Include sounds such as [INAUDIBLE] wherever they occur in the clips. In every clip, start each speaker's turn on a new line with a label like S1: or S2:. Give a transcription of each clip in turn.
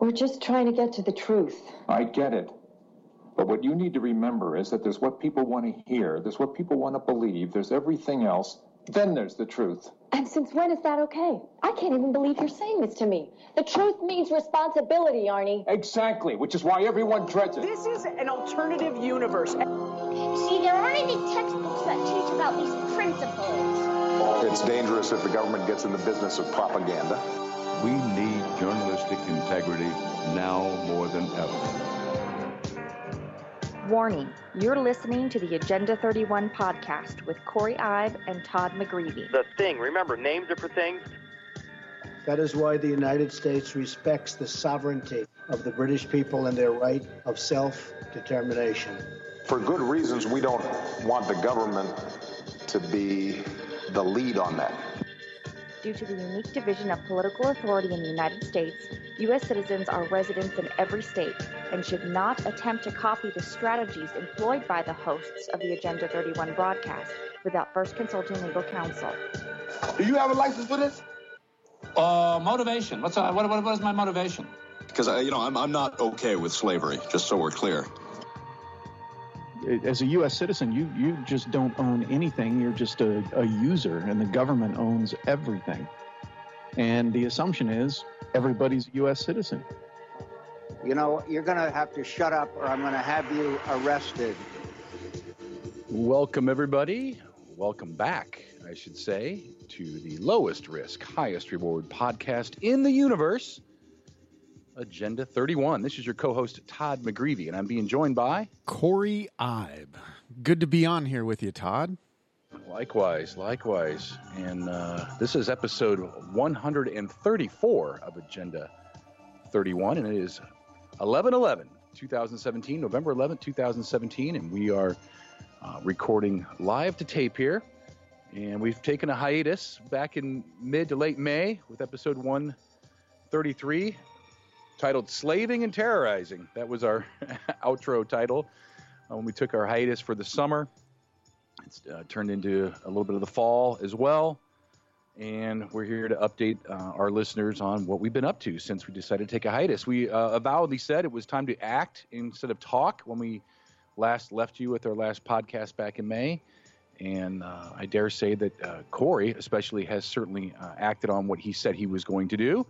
S1: We're just trying to get to the truth.
S2: I get it. But what you need to remember is that there's what people want to hear, there's what people want to believe, there's everything else, then there's the truth.
S1: And since when is that okay? I can't even believe you're saying this to me. The truth means responsibility, Arnie.
S2: Exactly, which is why everyone dreads it.
S3: This is an alternative universe.
S4: See, there aren't any textbooks that teach about these principles.
S5: It's dangerous if the government gets in the business of propaganda.
S6: We need journalistic integrity now more than ever.
S7: Warning, you're listening to the Agenda 31 podcast with Corey Ive and Todd McGreevy.
S8: The thing, remember, names are for things.
S9: That is why the United States respects the sovereignty of the British people and their right of self determination.
S5: For good reasons, we don't want the government to be the lead on that.
S7: Due to the unique division of political authority in the United States, U.S. citizens are residents in every state and should not attempt to copy the strategies employed by the hosts of the Agenda 31 broadcast without first consulting legal counsel.
S10: Do you have a license for this?
S11: Uh, motivation. What's uh, what, what, what is my motivation?
S12: Because uh, you know I'm I'm not okay with slavery. Just so we're clear.
S13: As a U.S. citizen, you you just don't own anything. You're just a, a user, and the government owns everything. And the assumption is everybody's a U.S. citizen.
S9: You know, you're going to have to shut up or I'm going to have you arrested.
S14: Welcome, everybody. Welcome back, I should say, to the lowest risk, highest reward podcast in the universe, Agenda 31. This is your co host, Todd McGreevy, and I'm being joined by
S15: Corey Ibe. Good to be on here with you, Todd.
S14: Likewise, likewise. And uh, this is episode 134 of Agenda 31, and it is 11 11 2017, November 11, 2017, and we are uh, recording live to tape here. And we've taken a hiatus back in mid to late May with episode 133 titled Slaving and Terrorizing. That was our [LAUGHS] outro title uh, when we took our hiatus for the summer. It's uh, turned into a little bit of the fall as well. And we're here to update uh, our listeners on what we've been up to since we decided to take a hiatus. We uh, avowedly said it was time to act instead of talk when we last left you with our last podcast back in May. And uh, I dare say that uh, Corey, especially, has certainly acted on what he said he was going to do.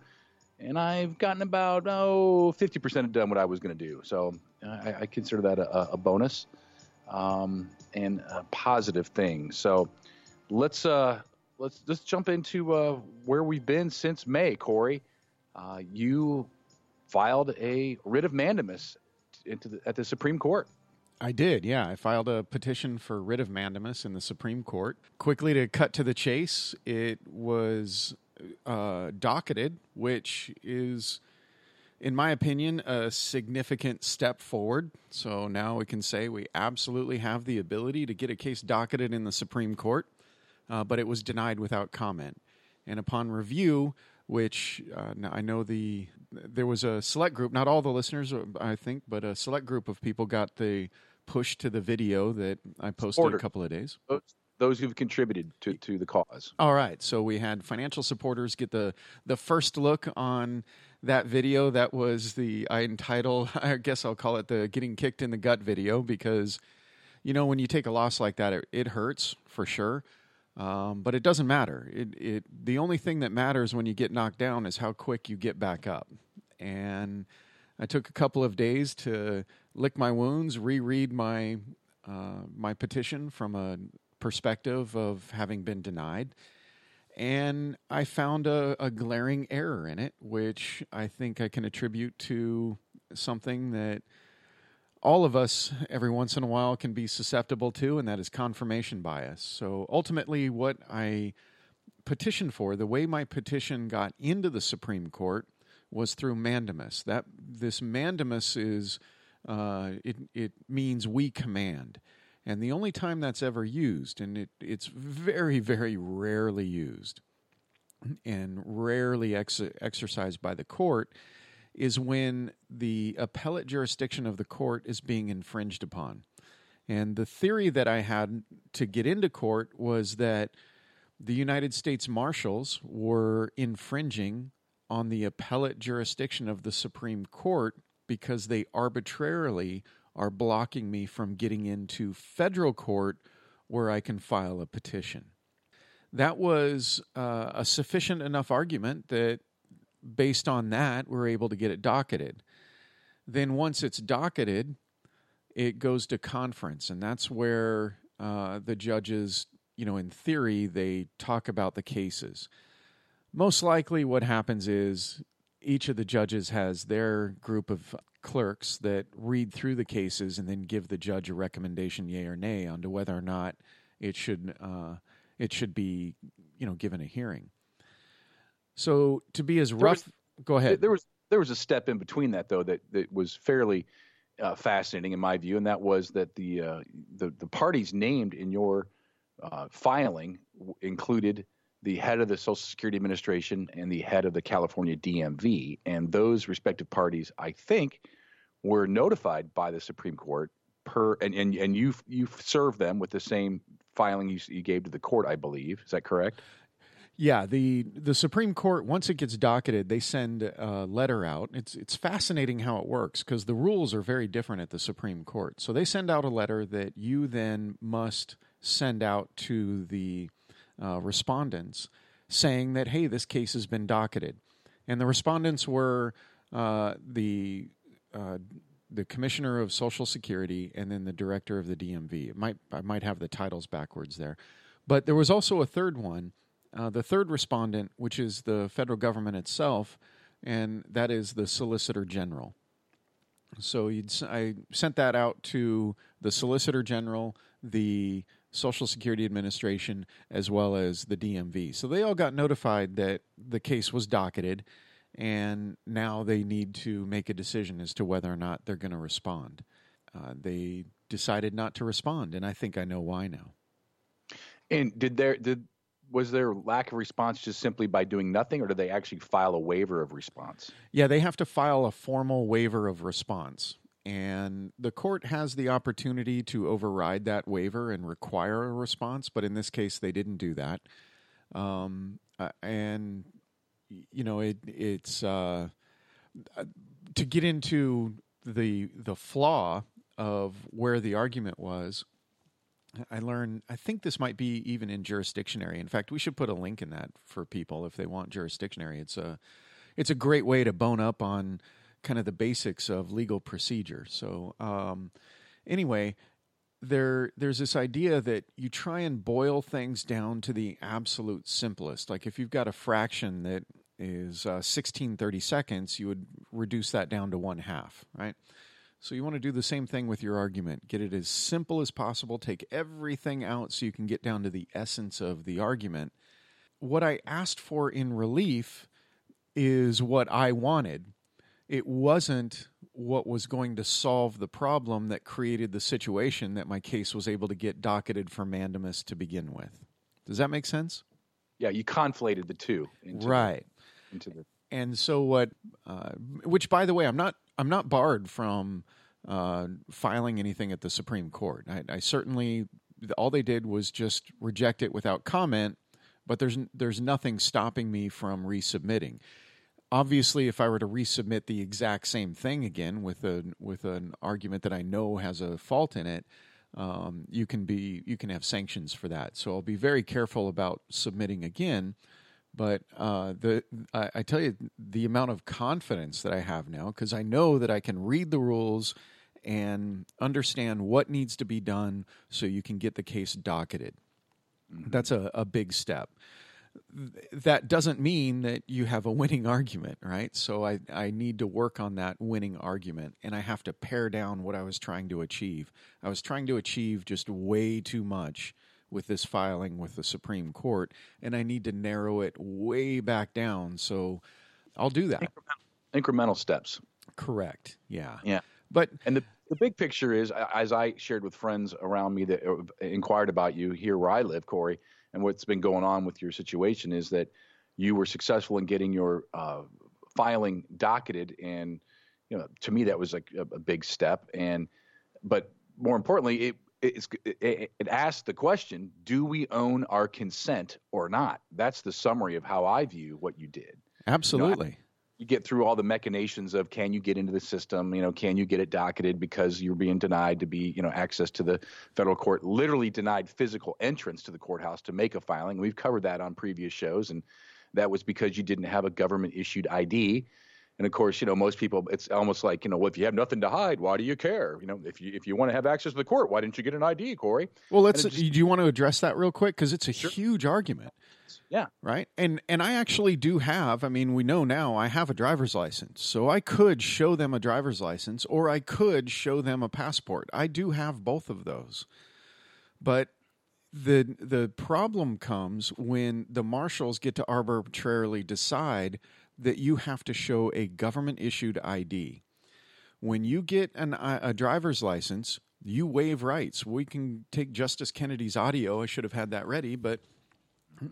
S14: And I've gotten about, oh, 50% done what I was going to do. So I, I, consider that a, a bonus um, and a positive thing. So let's uh, let's let's jump into uh, where we've been since May. Corey, uh, you filed a writ of mandamus into the, at the Supreme Court.
S15: I did, yeah. I filed a petition for writ of mandamus in the Supreme Court. Quickly to cut to the chase, it was uh, docketed, which is, in my opinion, a significant step forward. So now we can say we absolutely have the ability to get a case docketed in the Supreme Court, uh, but it was denied without comment. And upon review, which uh, I know the there was a select group, not all the listeners, I think, but a select group of people got the push to the video that I posted Order. a couple of days.
S14: Those, those who've contributed to, to the cause.
S15: All right. So we had financial supporters get the, the first look on that video. That was the, I entitle, [LAUGHS] I guess I'll call it the getting kicked in the gut video because, you know, when you take a loss like that, it, it hurts for sure. Um, but it doesn't matter. It, it, the only thing that matters when you get knocked down is how quick you get back up. And I took a couple of days to lick my wounds, reread my uh, my petition from a perspective of having been denied, and I found a, a glaring error in it, which I think I can attribute to something that all of us every once in a while can be susceptible to, and that is confirmation bias. So ultimately, what I petitioned for, the way my petition got into the Supreme Court was through mandamus. That this mandamus is uh, it it means we command, and the only time that's ever used, and it it's very very rarely used, and rarely ex- exercised by the court, is when the appellate jurisdiction of the court is being infringed upon. And the theory that I had to get into court was that the United States Marshals were infringing on the appellate jurisdiction of the Supreme Court because they arbitrarily are blocking me from getting into federal court where I can file a petition. That was uh, a sufficient enough argument that, based on that, we're able to get it docketed. Then, once it's docketed, it goes to conference, and that's where uh, the judges, you know, in theory, they talk about the cases. Most likely, what happens is each of the judges has their group of clerks that read through the cases and then give the judge a recommendation, yay or nay, on to whether or not it should uh, it should be you know given a hearing. So to be as rough,
S14: was,
S15: go ahead.
S14: There was there was a step in between that though that that was fairly uh, fascinating in my view, and that was that the uh, the the parties named in your uh, filing included the head of the Social Security Administration and the head of the California DMV, and those respective parties, I think, were notified by the Supreme Court per and and and you you served them with the same filing you, you gave to the court, I believe. Is that correct?
S15: Yeah, the the Supreme Court once it gets docketed, they send a letter out. It's it's fascinating how it works because the rules are very different at the Supreme Court. So they send out a letter that you then must send out to the uh, respondents saying that hey, this case has been docketed, and the respondents were uh, the uh, the commissioner of Social Security and then the director of the DMV. It might I might have the titles backwards there, but there was also a third one uh, the third respondent, which is the federal government itself, and that is the Solicitor General. So I sent that out to the Solicitor General, the Social Security Administration, as well as the DMV. So they all got notified that the case was docketed, and now they need to make a decision as to whether or not they're going to respond. Uh, they decided not to respond, and I think I know why now.
S14: And did there did was there lack of response just simply by doing nothing, or did they actually file a waiver of response?
S15: Yeah, they have to file a formal waiver of response. And the court has the opportunity to override that waiver and require a response, but in this case, they didn't do that. Um, uh, and you know, it, it's uh, to get into the the flaw of where the argument was. I learned, I think this might be even in jurisdictionary. In fact, we should put a link in that for people if they want jurisdictionary. It's a, it's a great way to bone up on kind of the basics of legal procedure. So, um, anyway, there there's this idea that you try and boil things down to the absolute simplest. Like if you've got a fraction that is uh, 16 30 seconds, you would reduce that down to one half, right? So you want to do the same thing with your argument. Get it as simple as possible. Take everything out so you can get down to the essence of the argument. What I asked for in relief is what I wanted. It wasn't what was going to solve the problem that created the situation that my case was able to get docketed for mandamus to begin with. Does that make sense?
S14: Yeah, you conflated the two.
S15: Into right.
S14: The, into the
S15: and so what uh, which by the way i'm not i'm not barred from uh, filing anything at the supreme court I, I, certainly all they did was just reject it without comment but there's there's nothing stopping me from resubmitting obviously if i were to resubmit the exact same thing again with a with an argument that i know has a fault in it um, you can be you can have sanctions for that so i'll be very careful about submitting again but uh, the I, I, tell you the amount of confidence that I have now because I know that I can read the rules and understand what needs to be done so you can get the case docketed. Mm-hmm. That's a, a big step. That doesn't mean that you have a winning argument, right? So I, I need to work on that winning argument and I have to pare down what I was trying to achieve. I was trying to achieve just way too much with this filing with the Supreme Court, and I need to narrow it way back down. So I'll do that.
S14: Incremental, incremental steps.
S15: Correct. Yeah.
S14: Yeah.
S15: But
S14: and the the big picture is, as I shared with friends around me that uh, inquired about you here where I live, Corey, and what's been going on with your situation is that you were successful in getting your uh, filing docketed, and you know, to me that was like a, a big step. And but more importantly, it it, it asks the question do we own our consent or not that's the summary of how i view what you did
S15: Absolutely.
S14: You, know, you get through all the machinations of can you get into the system? You know, can you get it docketed because you're being denied to be, you know, access to the federal court, literally denied physical entrance to the courthouse to make a filing. We've covered that on previous shows, and that was because you didn't have a government issued ID. And of course, you know, most people, it's almost like, you know, well, if you have nothing to hide, why do you care? You know, if you if you want to have access to the court, why didn't you get an ID, Corey?
S15: Well, let's. Just, do you want to address that real quick? Because it's a sure. huge argument.
S14: Yeah.
S15: Right. And and I actually do have. I mean, we know now I have a driver's license, so I could show them a driver's license, or I could show them a passport. I do have both of those, but the the problem comes when the marshals get to arbitrarily decide that you have to show a government issued ID. When you get an, a driver's license, you waive rights. We can take Justice Kennedy's audio. I should have had that ready, but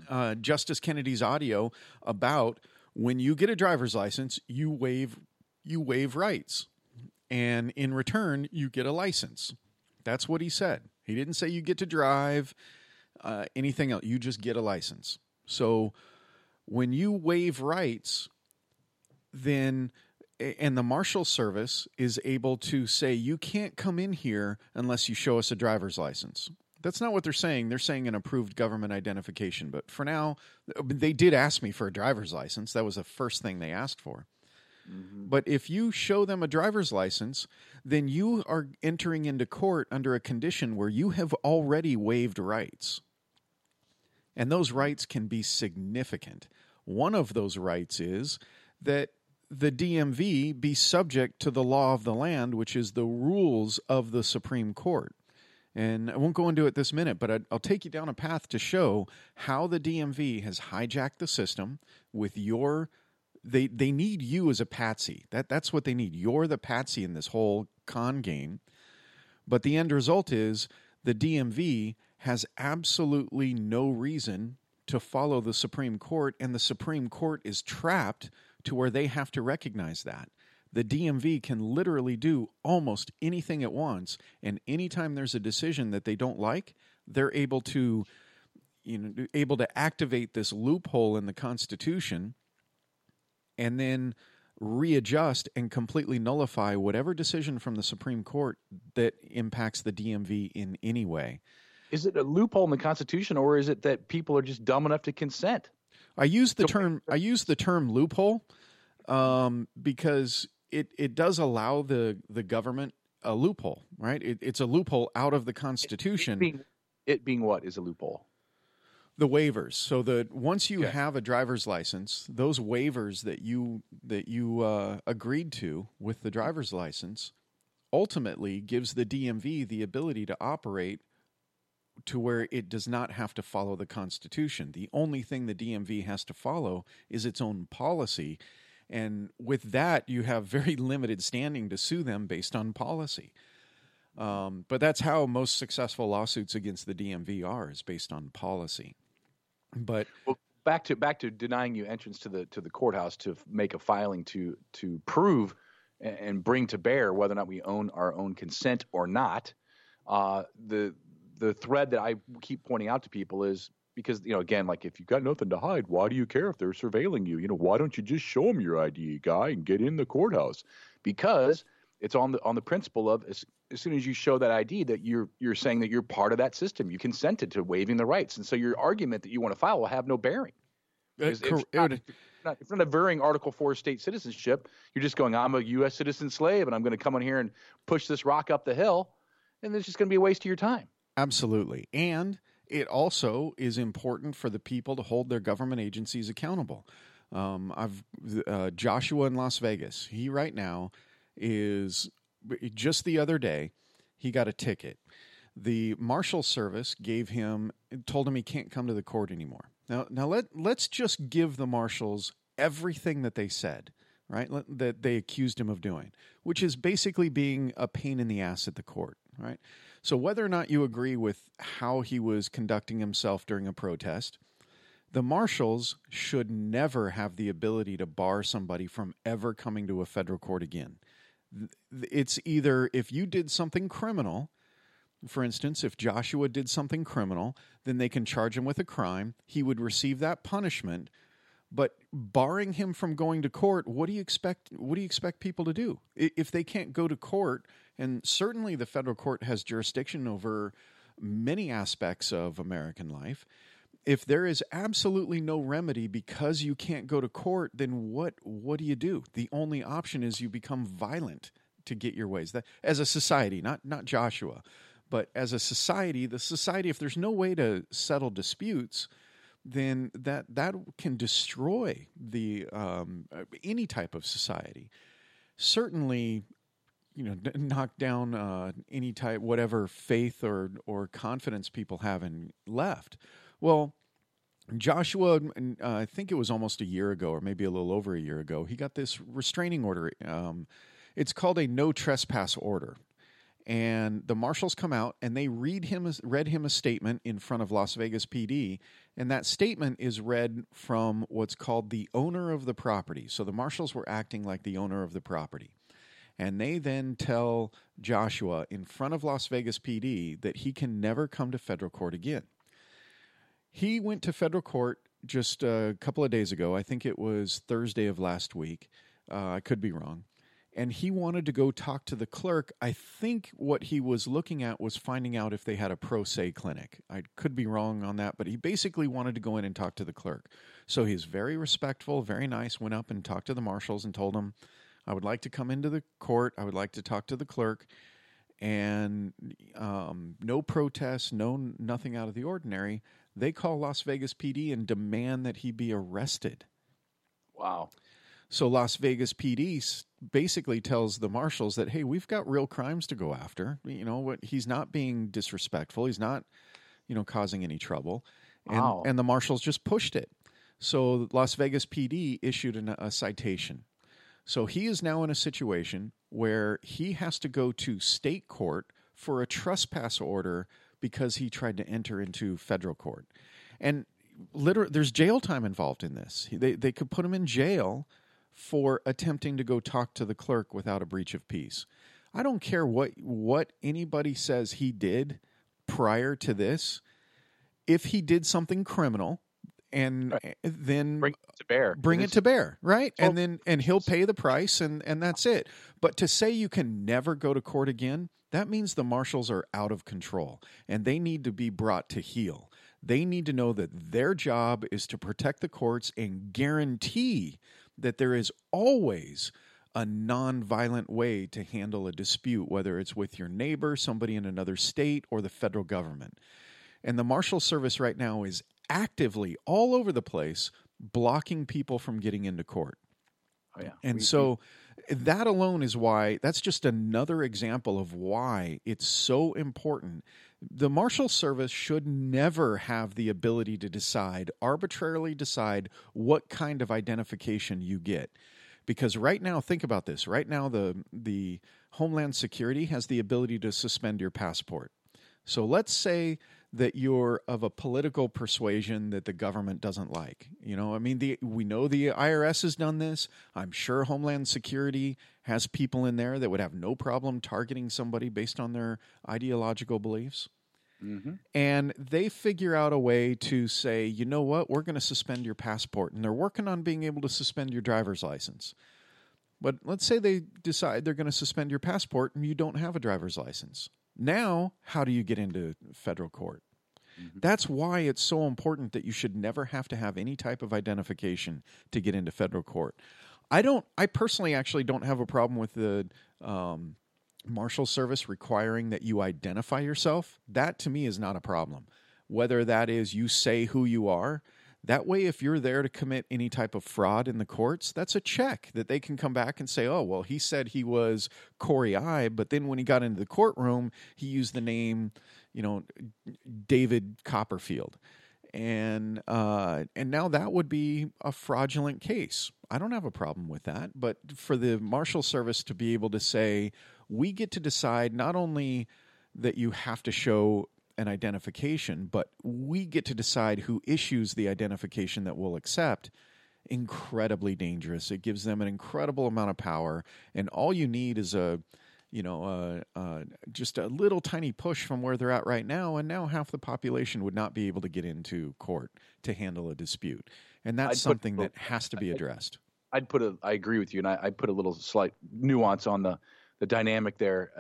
S15: uh, Justice Kennedy's audio about when you get a driver's license, you waive you waive rights, and in return, you get a license. That's what he said. He didn't say you get to drive uh, anything else. You just get a license. So when you waive rights, then and the marshal service is able to say you can't come in here unless you show us a driver's license. That's not what they're saying. They're saying an approved government identification. But for now they did ask me for a driver's license. That was the first thing they asked for. Mm-hmm. but if you show them a driver's license then you are entering into court under a condition where you have already waived rights. And those rights can be significant. One of those rights is that the DMV be subject to the law of the land, which is the rules of the Supreme Court. And I won't go into it this minute, but I'll take you down a path to show how the DMV has hijacked the system with your. They they need you as a patsy. That that's what they need. You're the patsy in this whole con game. But the end result is the DMV has absolutely no reason to follow the Supreme Court, and the Supreme Court is trapped to where they have to recognize that. The DMV can literally do almost anything it wants, and anytime there's a decision that they don't like, they're able to you know able to activate this loophole in the constitution and then readjust and completely nullify whatever decision from the Supreme Court that impacts the DMV in any way.
S14: Is it a loophole in the Constitution, or is it that people are just dumb enough to consent?
S15: I use the term I use the term loophole um, because it it does allow the the government a loophole, right? It, it's a loophole out of the Constitution.
S14: It being, it being what is a loophole?
S15: The waivers. So that once you okay. have a driver's license, those waivers that you that you uh, agreed to with the driver's license ultimately gives the DMV the ability to operate to where it does not have to follow the Constitution. The only thing the DMV has to follow is its own policy. And with that, you have very [LAUGHS] limited standing to sue them based on policy. Um, but that's how most successful lawsuits against the DMV are, is based on policy. But
S14: well, back to back to denying you entrance to the to the courthouse to make a filing to to prove and bring to bear whether or not we own our own consent or not. Uh, the the thread that I keep pointing out to people is because you know again like if you've got nothing to hide why do you care if they're surveilling you? You know why don't you just show them your id guy and get in the courthouse? Because it's on the on the principle of as, as soon as you show that id that you're you're saying that you're part of that system. You consented to waiving the rights. And so your argument that you want to file will have no bearing. Uh, it's, it's, not, it's, not, it's not article 4 state citizenship. You're just going i'm a u.s citizen slave and i'm going to come on here and push this rock up the hill and it's just going to be a waste of your time
S15: Absolutely. And it also is important for the people to hold their government agencies accountable. Um, I've uh, Joshua in Las Vegas. He right now is just the other day he got a ticket. The marshal service gave him told him he can't come to the court anymore. Now now let let's just give the marshals everything that they said, right? That they accused him of doing, which is basically being a pain in the ass at the court, right? So, whether or not you agree with how he was conducting himself during a protest, the marshals should never have the ability to bar somebody from ever coming to a federal court again. It's either if you did something criminal, for instance, if Joshua did something criminal, then they can charge him with a crime. He would receive that punishment, But barring him from going to court, what do you expect? What do you expect people to do if they can't go to court? And certainly, the federal court has jurisdiction over many aspects of American life. If there is absolutely no remedy because you can't go to court, then what what do you do? The only option is you become violent to get your ways. That as a society, not not Joshua, but as a society, the society if there's no way to settle disputes, then that that can destroy the um, any type of society. Certainly, you know, knock down uh, any type, whatever faith or or confidence people have in left. Well, Joshua, uh, I think it was almost a year ago, or maybe a little over a year ago, he got this restraining order. Um, it's called a no trespass order, and the marshals come out and they read him read him a statement in front of Las Vegas PD, and that statement is read from what's called the owner of the property. So the marshals were acting like the owner of the property. And they then tell Joshua in front of Las Vegas PD that he can never come to federal court again. He went to federal court just a couple of days ago. I think it was Thursday of last week. Uh, I could be wrong. And he wanted to go talk to the clerk. I think what he was looking at was finding out if they had a pro se clinic. I could be wrong on that, but he basically wanted to go in and talk to the clerk. So he's very respectful, very nice, went up and talked to the marshals and told them, I would like to come into the court. I would like to talk to the clerk. And um, no protests, no nothing out of the ordinary. They call Las Vegas PD and demand that he be arrested.
S14: Wow.
S15: So Las Vegas PD basically tells the marshals that hey, we've got real crimes to go after. You know what? He's not being disrespectful. He's not, you know, causing any trouble. And
S14: Wow.
S15: and the marshals just pushed it. So Las Vegas PD issued an, a citation. So he is now in a situation where he has to go to state court for a trespass order because he tried to enter into federal court. And literally, there's jail time involved in this. They, they could put him in jail for attempting to go talk to the clerk without a breach of peace. I don't care what what anybody says he did prior to this. If he did something criminal, and eh, then
S14: bring it to bear,
S15: bring
S14: It
S15: to bear, right? And then and he'll pay the price, and and that's it. But to say you can never go to court again, that means the marshals are out of control, and they need to be brought to heel. They need to know that their job is to protect the courts and guarantee that there is always a non-violent way to handle a dispute, whether it's with your neighbor, somebody in another state, or the federal government. And the Marshal Service right now is actively all over the place blocking people from getting into court.
S14: Oh yeah.
S15: And
S14: We-
S15: so that alone is why that's just another example of why it's so important. The Marshal Service should never have the ability to decide, arbitrarily decide what kind of identification you get. Because right now, think about this. Right now, the the Homeland Security has the ability to suspend your passport. So let's say that you're of a political persuasion that the government doesn't like. You know, I mean, the we know the IRS has done this. I'm sure Homeland Security has people in there that would have no problem targeting somebody based on their ideological beliefs.
S14: Mhm.
S15: And they figure out a way to say, you know what, we're going to suspend your passport. And they're working on being able to suspend your driver's license. But let's say they decide they're going to suspend your passport and you don't have a driver's license. Now, how do you get into federal court? That's why it's so important that you should never have to have any type of identification to get into federal court. I don't. I personally actually don't have a problem with the um, Marshal Service requiring that you identify yourself. That to me is not a problem. Whether that is you say who you are, that way, if you're there to commit any type of fraud in the courts, that's a check that they can come back and say, oh, well, he said he was Corey I, but then when he got into the courtroom, he used the name, you know, David Copperfield. And uh, and now that would be a fraudulent case. I don't have a problem with that, but for the Marshal Service to be able to say we get to decide not only that you have to show an identification, but we get to decide who issues the identification that we'll accept. Incredibly dangerous. It gives them an incredible amount of power, and all you need is a, you know, uh, uh, just a little tiny push from where they're at right now, and now half the population would not be able to get into court to handle a dispute. and that's
S14: I'd put-
S15: something that has to be addressed.
S14: I'd put a. I agree with you, and I, I'd put a little slight nuance on the the dynamic there.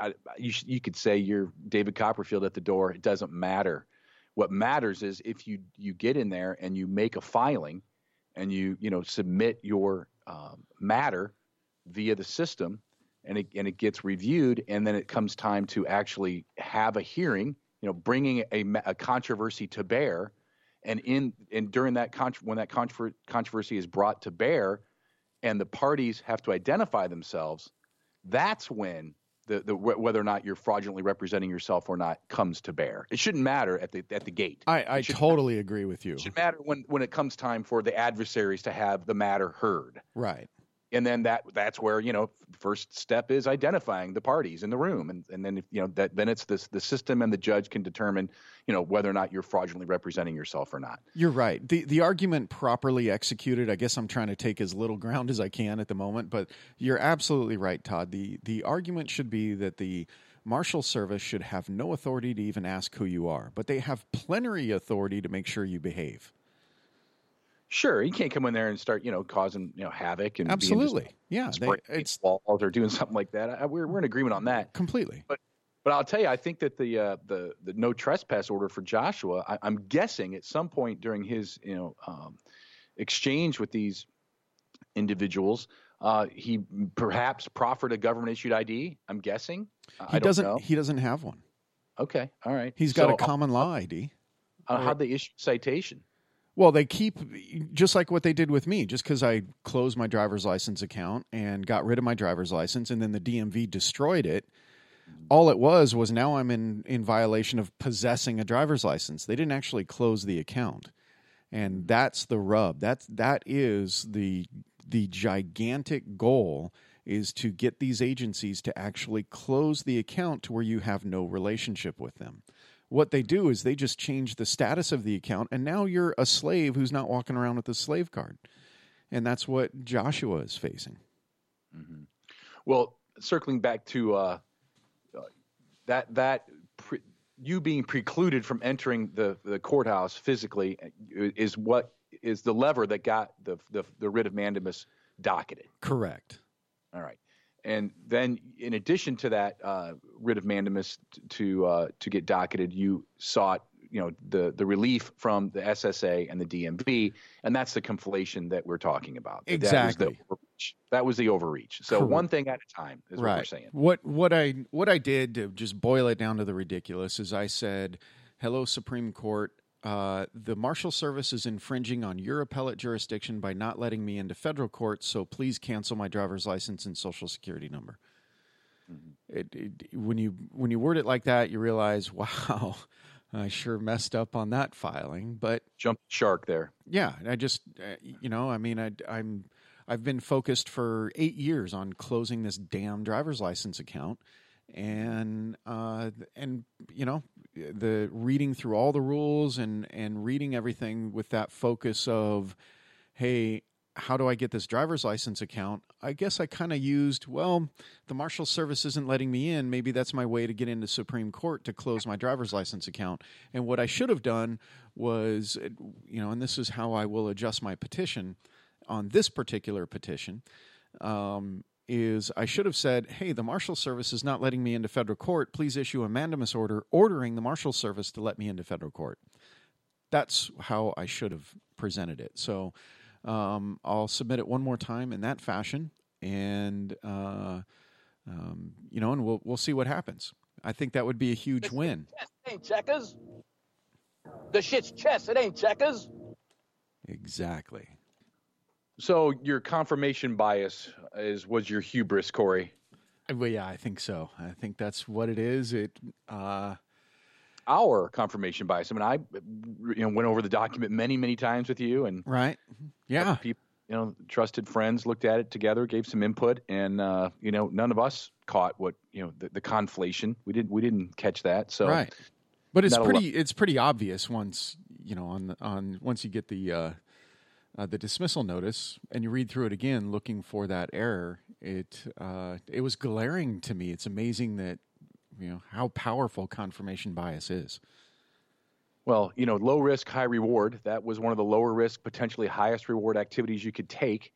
S14: I, you sh- you could say you're David Copperfield at the door. It doesn't matter. What matters is if you you get in there and you make a filing, and you you know submit your um, matter via the system, and it and it gets reviewed, and then it comes time to actually have a hearing. You know, bringing a, a controversy to bear, and in and during that contro- when that controver- controversy is brought to bear, and the parties have to identify themselves, that's when the, the wh- whether or not you're fraudulently representing yourself or not comes to bear. It shouldn't matter at the at the gate.
S15: I, I totally agree with you.
S14: It should matter when when it comes time for the adversaries to have the matter heard.
S15: Right.
S14: And then that that's where you know first step is identifying the parties in the room, and and then if, you know that then it's this the system and the judge can determine you know whether or not you're fraudulently representing yourself or not.
S15: You're right. The the argument properly executed, I guess I'm trying to take as little ground as I can at the moment, but you're absolutely right, Todd. The the argument should be that the Marshal Service should have no authority to even ask who you are, but they have plenary authority to make sure you behave.
S14: Sure, he can't come in there and start you know causing you know havoc and
S15: Absolutely. Yeah, they, it's
S14: walls or doing [LAUGHS] something like that. I, we're we're in agreement on that.
S15: completely.
S14: But but I'll tell you, I think that the uh, the the no trespass order for Joshua, I, I'm guessing at some point during his you know um, exchange with these individuals, uh, he perhaps proffered a government issued ID. I'm guessing. Uh,
S15: He
S14: I don't
S15: doesn't
S14: know.
S15: he doesn't have one.
S14: Okay, all right.
S15: He's got
S14: So,
S15: a common law ID.
S14: Uh, how'd they issue citation?
S15: Well, they keep just like what they did with me. Just because I closed my driver's license account and got rid of my driver's license, and then the DMV destroyed it. All it was was now I'm in in violation of possessing a driver's license. They didn't actually close the account, and that's the rub. That's that is the the gigantic goal is to get these agencies to actually close the account to where you have no relationship with them what they do is they just change the status of the account and now you're a slave who's not walking around with a slave card and that's what joshua is facing
S14: Well, circling back to uh, uh, that that pre- you being precluded from entering the the courthouse physically uh, is what is the lever that got the the, the writ of mandamus docketed.
S15: correct
S14: All right. And then, in addition to that uh, writ of mandamus t- to uh, to get docketed, you sought, you know, the the relief from the SSA and the DMV, and that's the conflation that we're talking about. That was the
S15: Exactly.
S14: overreach. That was the overreach. So
S15: Correct.
S14: one thing at a time is what we're saying.
S15: What what I what I did to just boil it down to the ridiculous is I said, "Hello, Supreme Court. Uh, the Marshal Service is infringing on your appellate jurisdiction by not letting me into federal court. So please cancel my driver's license and social security number." It, it, when you when you word it like that, you realize, [LAUGHS] wow, I sure messed up on that filing. But
S14: Jump shark there.
S15: yeah, I just uh, you know, I mean, I, I'm I've been focused for eight years on closing this damn driver's license account, and uh, and you know, the reading through all the rules and and reading everything with that focus of, hey. How do I get this driver's license account? I guess I kind of used, well, the Marshal Service isn't letting me in. Maybe that's my way to get into Supreme Court to close my driver's license account. And what I should have done was, you know, and this is how I will adjust my petition on this particular petition. Um, is I should have said, hey, the Marshal Service is not letting me into federal court. Please issue a mandamus order ordering the Marshal Service to let me into federal court. That's how I should have presented it. So um, I'll submit it one more time in that fashion, and uh, um, you know, and we'll we'll see what happens. I think that would be a huge win.
S11: It ain't checkers. The shit's chess. It ain't checkers.
S15: Exactly.
S14: So your confirmation bias is was your hubris, Corey.
S15: Well, yeah, I think so. I think that's what it is. It uh,
S14: Our confirmation bias. I mean, I you know went over the document many, many times with you, and
S15: right, yeah,
S14: people, you know, trusted friends looked at it together, gave some input, and uh, you know, none of us caught what you know the, the conflation. We didn't, we didn't catch that. So
S15: right, but it's pretty it's pretty obvious once you know on the, on once you get the uh, uh, the dismissal notice and you read through it again looking for that error. It uh, it was glaring to me. It's amazing that you know how powerful confirmation bias is.
S14: Well, you know, low risk, high reward. That was one of the lower risk, potentially highest reward activities you could take,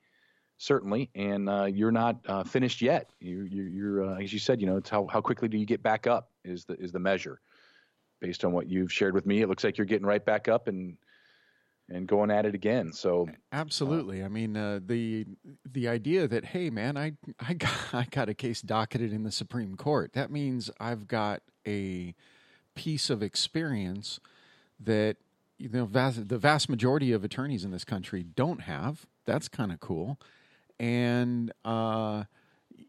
S14: certainly. And uh, you're not uh, finished yet. You, you, you're, uh, as you said, you know, it's how, how quickly do you get back up is the is the measure. Based on what you've shared with me, it looks like you're getting right back up and and going at it again. So
S15: absolutely. I mean, uh, the the idea that hey, man, I I got, [LAUGHS] I got a case docketed in the Supreme Court. That means I've got a piece of experience that you know vast, the vast majority of attorneys in this country don't have. That's kind of cool, and uh,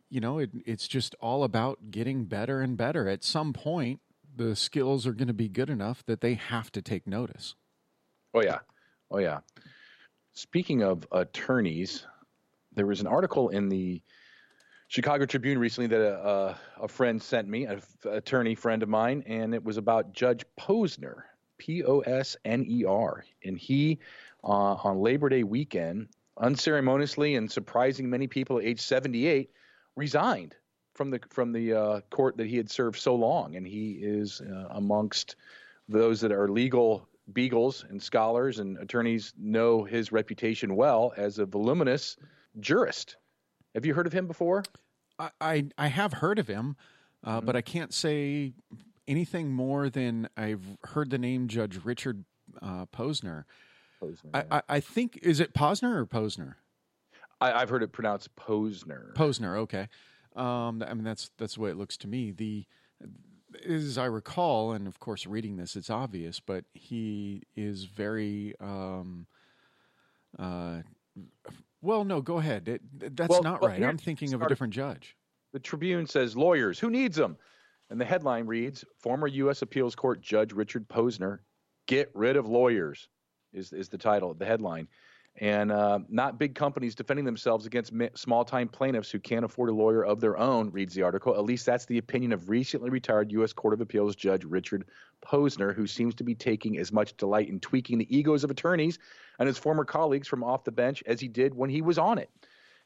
S15: you know, it, it's just all about getting better and better. At some point, the skills are going to be good enough that they have to take notice.
S14: Oh yeah, Oh yeah. Speaking of attorneys, there was an article in the Chicago Tribune recently that a, a, a friend sent me, an attorney friend of mine, and it was about Judge Posner, P O S N E R, and he uh, on Labor Day weekend, unceremoniously and surprising many people at age 78, resigned from the from the uh, court that he had served so long, and he is uh, amongst those that are legal beagles and scholars and attorneys know his reputation well as a voluminous jurist. Have you heard of him before?
S15: I I, I have heard of him, uh, mm-hmm. but I can't say anything more than I've heard the name Judge Richard uh, Posner. Posner. I, I, I, think is it Posner or Posner?
S14: I, have heard it pronounced Posner.
S15: Posner. Okay. Um, I mean that's that's the way it looks to me. The as I recall, and of course, reading this, it's obvious, but he is very. Um, uh, well, no, go ahead. It, that's well, not well, right. I'm thinking of a different judge.
S14: The Tribune says lawyers. Who needs them? And the headline reads: Former U.S. Appeals Court Judge Richard Posner, get rid of lawyers. Is is the title? The headline and uh, not big companies defending themselves against small time plaintiffs who can't afford a lawyer of their own, reads the article. At least that's the opinion of recently retired U.S. Court of Appeals Judge Richard Posner, who seems to be taking as much delight in tweaking the egos of attorneys and his former colleagues from off the bench as he did when he was on it.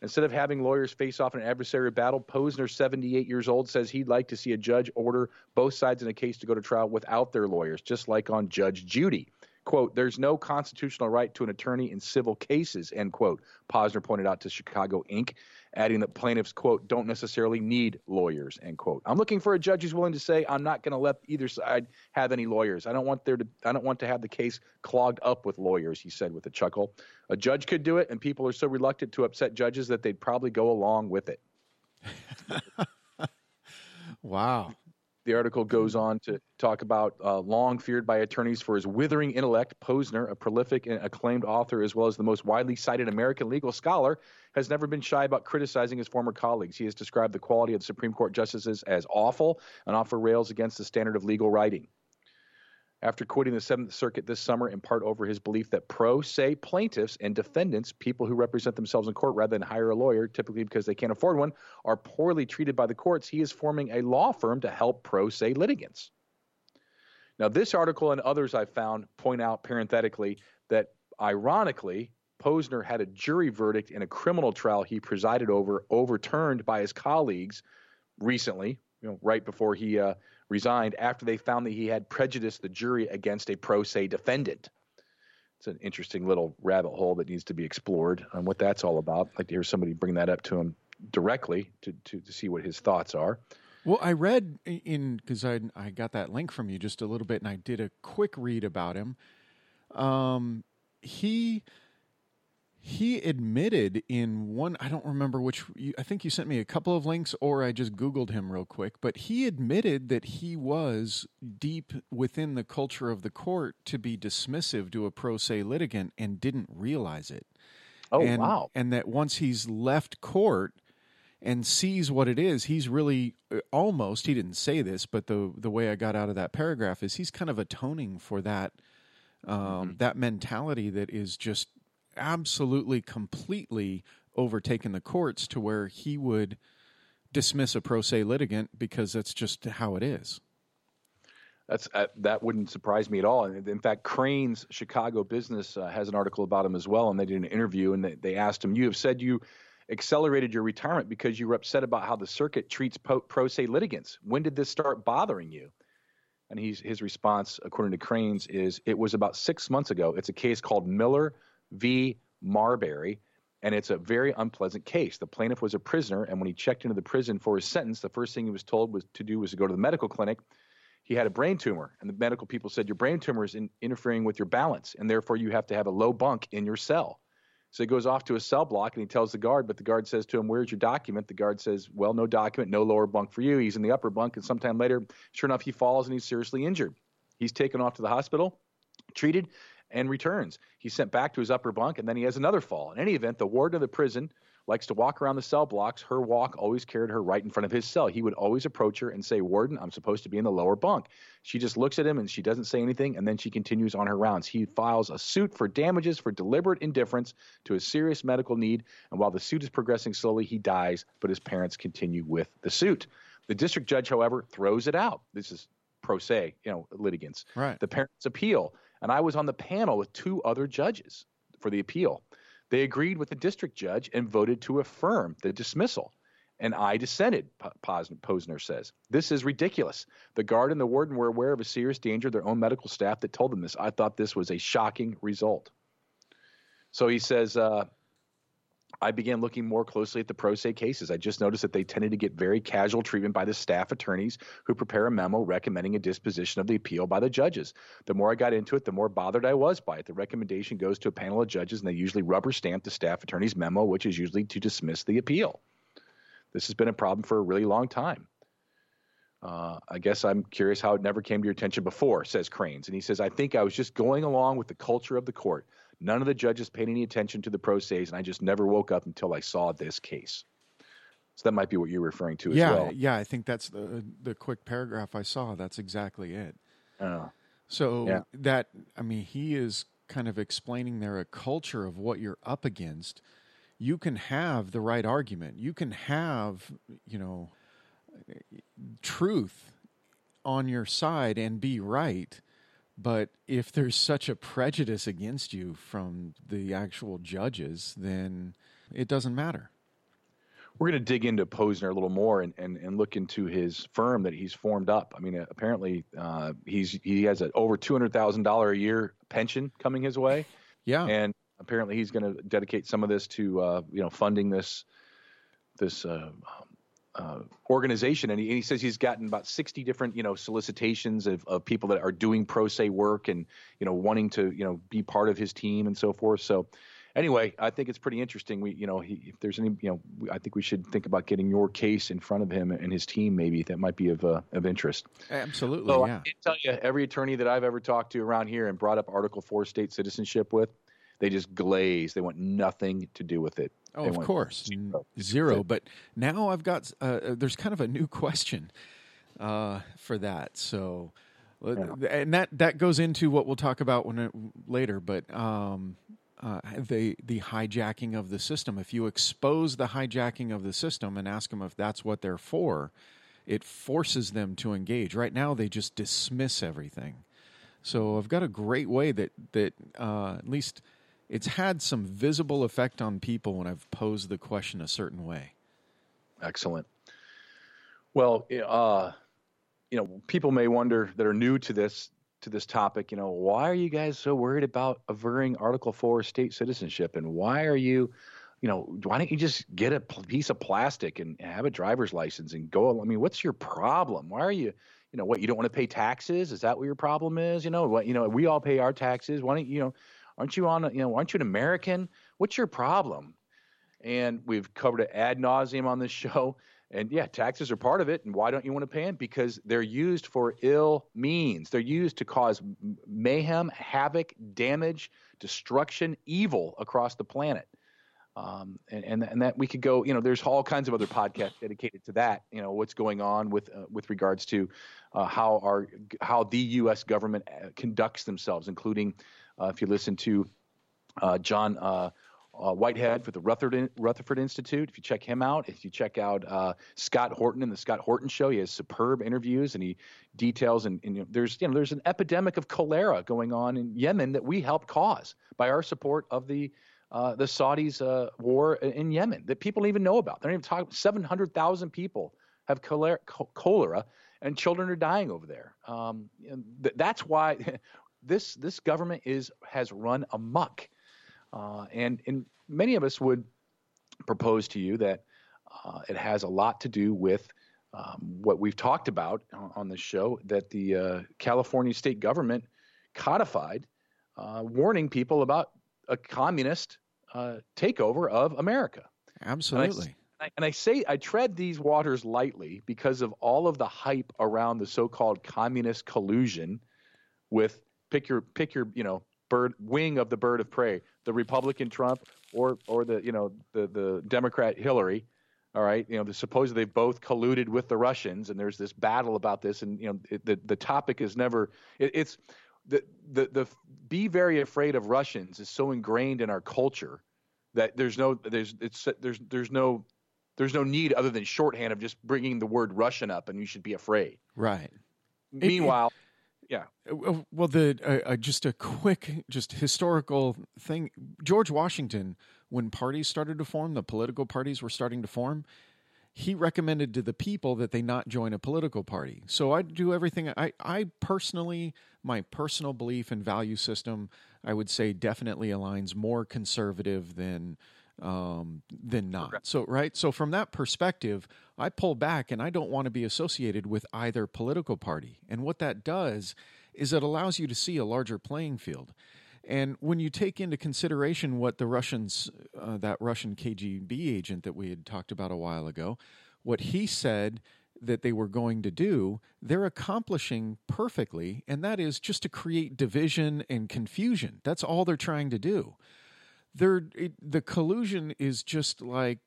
S14: Instead of having lawyers face off in an adversarial battle, Posner, 78 years old, says he'd like to see a judge order both sides in a case to go to trial without their lawyers, just like on Judge Judy quote, there's no constitutional right to an attorney in civil cases, end quote, Posner pointed out to Chicago Inc., adding that plaintiffs, quote, don't necessarily need lawyers, end quote. I'm looking for a judge who's willing to say, I'm not going to let either side have any lawyers. I don't want there to, I don't want to have the case clogged up with lawyers, he said with a chuckle. A judge could do it, and people are so reluctant to upset judges that they'd probably go along with it. [LAUGHS]
S15: wow.
S14: The article goes on to talk about uh, long feared by attorneys for his withering intellect. Posner, a prolific and acclaimed author as well as the most widely cited American legal scholar, has never been shy about criticizing his former colleagues. He has described the quality of the Supreme Court justices as awful and off the rails against the standard of legal writing after quitting the Seventh Circuit this summer, in part over his belief that pro se plaintiffs and defendants, people who represent themselves in court rather than hire a lawyer, typically because they can't afford one, are poorly treated by the courts. He is forming a law firm to help pro se litigants. Now, this article and others I've found point out parenthetically that ironically, Posner had a jury verdict in a criminal trial he presided over overturned by his colleagues recently, you know, right before he uh, resigned after they found that he had prejudiced the jury against a pro se defendant. It's an interesting little rabbit hole that needs to be explored on what that's all about. I'd like to hear somebody bring that up to him directly to, to, to see what his thoughts are.
S15: Well, I read in because I I got that link from you just a little bit, and I did a quick read about him. Um, he he admitted in one i don't remember which i think you sent me a couple of links or i just googled him real quick but he admitted that he was deep within the culture of the court to be dismissive to a pro se litigant and didn't realize it
S14: oh
S15: and,
S14: wow
S15: and that once he's left court and sees what it is he's really uh, almost he didn't say this but the the way i got out of that paragraph is he's kind of atoning for that um, mm-hmm. that mentality that is just absolutely completely overtaken the courts to where he would dismiss a pro se litigant because that's just how it is.
S14: That's uh, that wouldn't surprise me at all. And in fact, Crain's Chicago Business uh, has an article about him as well, and they did an interview and they, they asked him, "You have said you accelerated your retirement because you were upset about how the circuit treats pro, pro se litigants. When did this start bothering you?" And he's, his response, according to Crain's, is it was about six months ago. It's a case called Miller v. Marbury, and it's a very unpleasant case. The plaintiff was a prisoner, and when he checked into the prison for his sentence, the first thing he was told was to do was to go to the medical clinic. He had a brain tumor, and the medical people said your brain tumor is in, interfering with your balance, and therefore you have to have a low bunk in your cell. So he goes off to a cell block and he tells the guard, but the guard says to him, Where's your document? The guard says, Well, no document, no lower bunk for you. He's in the upper bunk, and sometime later, sure enough, he falls and he's seriously injured. He's taken off to the hospital, treated, and returns. He's sent back to his upper bunk, and then he has another fall. In any event, the warden of the prison likes to walk around the cell blocks. Her walk always carried her right in front of his cell. He would always approach her and say, Warden, I'm supposed to be in the lower bunk. She just looks at him and she doesn't say anything, and then she continues on her rounds. He files a suit for damages for deliberate indifference to a serious medical need, and while the suit is progressing slowly, he dies, but his parents continue with the suit. The district judge, however, throws it out. This is pro se, you know, litigants.
S15: Right.
S14: The parents appeal, and I was on the panel with two other judges for the appeal. They agreed with the district judge and voted to affirm the dismissal. And I dissented, Posner says. This is ridiculous. The guard and the warden were aware of a serious danger their own medical staff that told them this. I thought this was a shocking result. So he says, uh, I began looking more closely at the pro se cases. I just noticed that they tended to get very casual treatment by the staff attorneys who prepare a memo recommending a disposition of the appeal by the judges. The more I got into it, the more bothered I was by it. The recommendation goes to a panel of judges, and they usually rubber stamp the staff attorney's memo, which is usually to dismiss the appeal. This has been a problem for a really long time. Uh, I guess I'm curious how it never came to your attention before, says Crain's. And he says, I think I was just going along with the culture of the court. None of the judges paid any attention to the pro ses, and I just never woke up until I saw this case. So that might be what you're referring to as
S15: yeah,
S14: well.
S15: Yeah, I think that's the the quick paragraph I saw. That's exactly it.
S14: Oh.
S15: So
S14: Yeah.
S15: that I mean, he is kind of explaining there a culture of what you're up against. You can have the right argument. You can have, you know, truth on your side and be right. But if there's such a prejudice against you from the actual judges, then it doesn't matter.
S14: We're going to dig into Posner a little more and, and, and look into his firm that he's formed up. I mean, apparently uh, he's he has an over two hundred thousand dollar a year pension coming his way.
S15: Yeah,
S14: and apparently he's going to dedicate some of this to uh, you know funding this this uh, uh, organization, and he, and he says he's gotten about sixty different you know solicitations of, of people that are doing pro se work and you know wanting to you know be part of his team and so forth. So anyway, I think it's pretty interesting. We you know he, if there's any you know I think we should think about getting your case in front of him and his team maybe that might be of uh, of interest.
S15: Absolutely,
S14: So
S15: yeah.
S14: I can tell you, every attorney that I've ever talked to around here and brought up Article Four state citizenship with, they just glaze. They want nothing to do with it.
S15: Oh, of course, N- zero. But now I've got uh, uh, there's kind of a new [LAUGHS] question uh, for that. So, let- and that that goes into what we'll talk about when it, later. But um, uh, the the hijacking of the system. If you expose the hijacking of the system and ask them if that's what they're for, it forces them to engage. Right now, they just dismiss everything. So I've got a great way that that uh, at least it's had some visible effect on people when I've posed the question a certain way.
S14: Excellent. Well, uh, you know, people may wonder that are new to this to this topic. You know, why are you guys so worried about averring Article Four state citizenship, and why are you, you know, why don't you just get a piece of plastic and have a driver's license and go? I mean, what's your problem? Why are you, you know, what you don't want to pay taxes? Is that what your problem is? You know, what you know, we all pay our taxes. Why don't you know? Aren't you on? You know, aren't you an American? What's your problem? and we've covered it ad nauseum on this [LAUGHS] show. And yeah, taxes are part of it. And why don't you want to pay them? Because they're used for ill means. They're used to cause mayhem, havoc, damage, destruction, evil across the planet. Um, and, and and that we could go, you know, there's all kinds of other podcasts dedicated to that. You know, what's going on with uh, with regards to uh, how our how the U.S. government uh, conducts themselves, including if you listen to uh, John uh, uh, Whitehead for the Rutherford, Rutherford Institute. If you check him out, if you check out uh, Scott Horton in the Scott Horton Show, he has superb interviews and he details. And, and you know, there's you know there's an epidemic of cholera going on in Yemen that we helped cause by our support of the uh, the Saudis' uh, war in Yemen that people don't even know about. They don't even talk. Seven hundred thousand people have cholera, cholera and children are dying over there. Um, th- that's why [LAUGHS] this this government is has run amok, uh, and and many of us would propose to you that uh, it has a lot to do with um, what we've talked about on this show that the uh, California state government codified, uh, warning people about a communist uh, takeover of America.
S15: Absolutely.
S14: And I, and I, say I tread these waters lightly because of all of the hype around the so-called communist collusion with pick your pick your you know bird wing of the bird of prey, the Republican Trump or or the you know the the Democrat Hillary. All right, you know, the, supposedly they've both colluded with the Russians, and there's this battle about this, and you know, it, the the topic is never. It, it's the, the the be very afraid of Russians is so ingrained in our culture that there's no there's it's there's there's no there's no need other than shorthand of just bringing the word Russian up, and you should be afraid.
S15: Right.
S14: Meanwhile, yeah.
S15: Uh, well, the uh, uh, just a quick, just historical thing. George Washington, when parties started to form, the political parties were starting to form. He recommended to the people that they not join a political party. So I do everything. I, I personally, my personal belief and value system, I would say definitely aligns more conservative than um, than not. So, right. So, from that perspective, I pull back and I don't want to be associated with either political party. And what that does is it allows you to see a larger playing field. And when you take into consideration what the Russians, uh, that Russian KGB agent that we had talked about a while ago, what he said that they were going to do, they're accomplishing perfectly. And that is just to create division and confusion. That's all they're trying to do they're it, the collusion is just like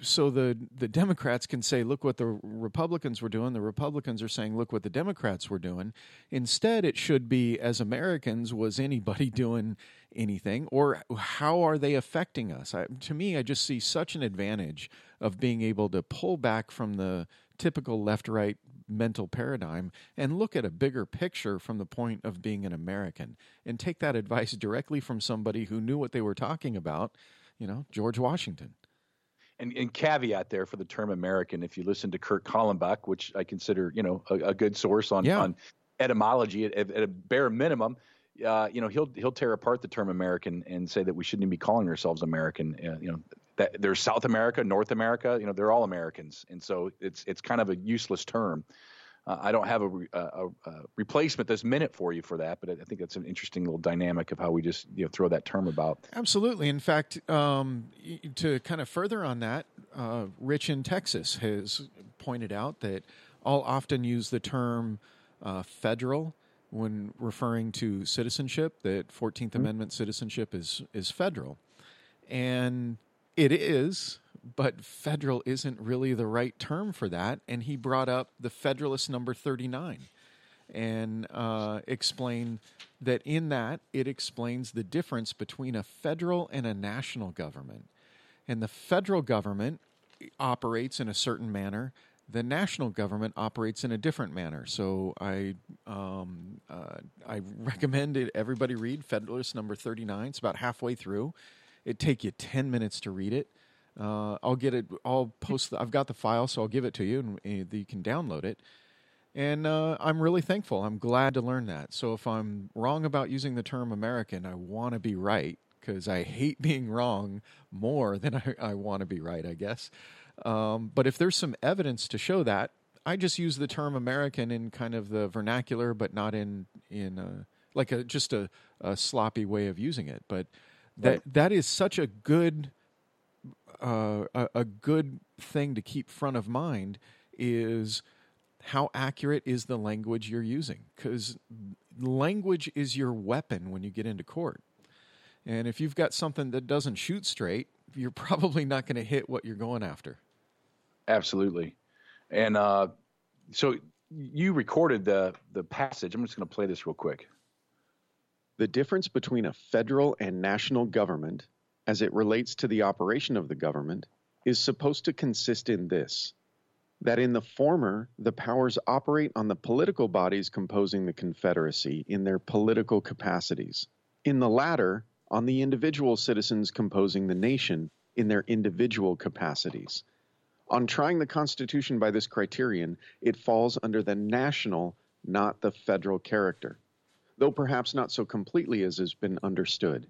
S15: so the the Democrats can say, look what the Republicans were doing. The Republicans are saying, look what the Democrats were doing. Instead, it should be, as Americans, was anybody [LAUGHS] doing anything, or how are they affecting us? I, to me, I just see such an advantage of being able to pull back from the typical left right mental paradigm and look at a bigger picture from the point of being an American and take that advice directly from somebody who knew what they were talking about, you know, George Washington.
S14: And, and caveat there for the term American, if you listen to Kurt Kallenbach, which I consider, you know, a, a good source on, yeah. on etymology at, at, a bare minimum, uh, you know, he'll he'll tear apart the term American and say that we shouldn't even be calling ourselves American. Uh, you know, that there's South America, North America, you know, they're all Americans, and so it's it's kind of a useless term. Uh, I don't have a, a, a, replacement this minute for you for that, but I think that's an interesting little dynamic of how we just you know throw that term about.
S15: Absolutely. In fact, um, to kind of further on that, uh, Rich in Texas has pointed out that I'll often use the term uh, federal when referring to citizenship. That 14th mm-hmm. Amendment citizenship is is federal, and it is, but federal isn't really the right term for that. And he brought up the Federalist number 39 and uh, explained that in that it explains the difference between a federal and a national government. And the federal government operates in a certain manner. The national government operates in a different manner. So I um, uh, I recommend it, everybody read Federalist number thirty nine. It's about halfway through, it take you 10 minutes to read it. Uh, I'll get it. I'll post. The, I've got the file, so I'll give it to you, and, and you can download it. And uh, I'm really thankful. I'm glad to learn that. So if I'm wrong about using the term American, I want to be right because I hate being wrong more than I, I want to be right. I guess. Um, but if there's some evidence to show that, I just use the term American in kind of the vernacular, but not in in a, like a just a, a sloppy way of using it. But that that is such a good uh, a, a good thing to keep front of mind is how accurate is the language you're using. Because language is your weapon when you get into court. And if you've got something that doesn't shoot straight you're [LAUGHS] probably not going to hit what you're going after.
S14: Absolutely. And uh, so you recorded the the passage. I'm just going to play this real quick.
S16: The difference between a federal and national government, as it relates to the operation of the government, is supposed to consist in this that in the former, the powers operate on the political bodies composing the Confederacy in their political capacities. In the latter, on the individual citizens composing the nation in their individual capacities. On trying the Constitution by this criterion, it falls under the national, not the federal character, though perhaps not so completely as has been understood.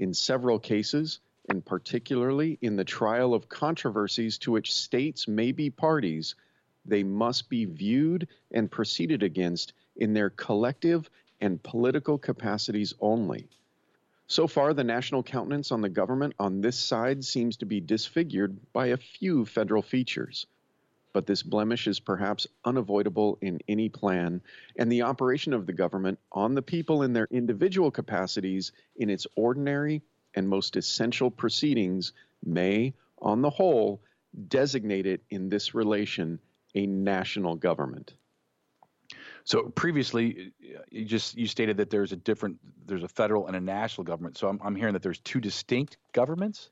S16: In several cases, and particularly in the trial of controversies to which states may be parties, they must be viewed and proceeded against in their collective and political capacities only. So far, the national countenance on the government on this side seems to be disfigured by a few federal features. But this blemish is perhaps unavoidable in any plan, and the operation of the government on the people in their individual capacities in its ordinary and most essential proceedings may, on the whole, designate it in this relation a national government.
S14: So previously, you just you stated that there's a different there's a federal and a national government. So I'm, I'm hearing that there's two distinct governments.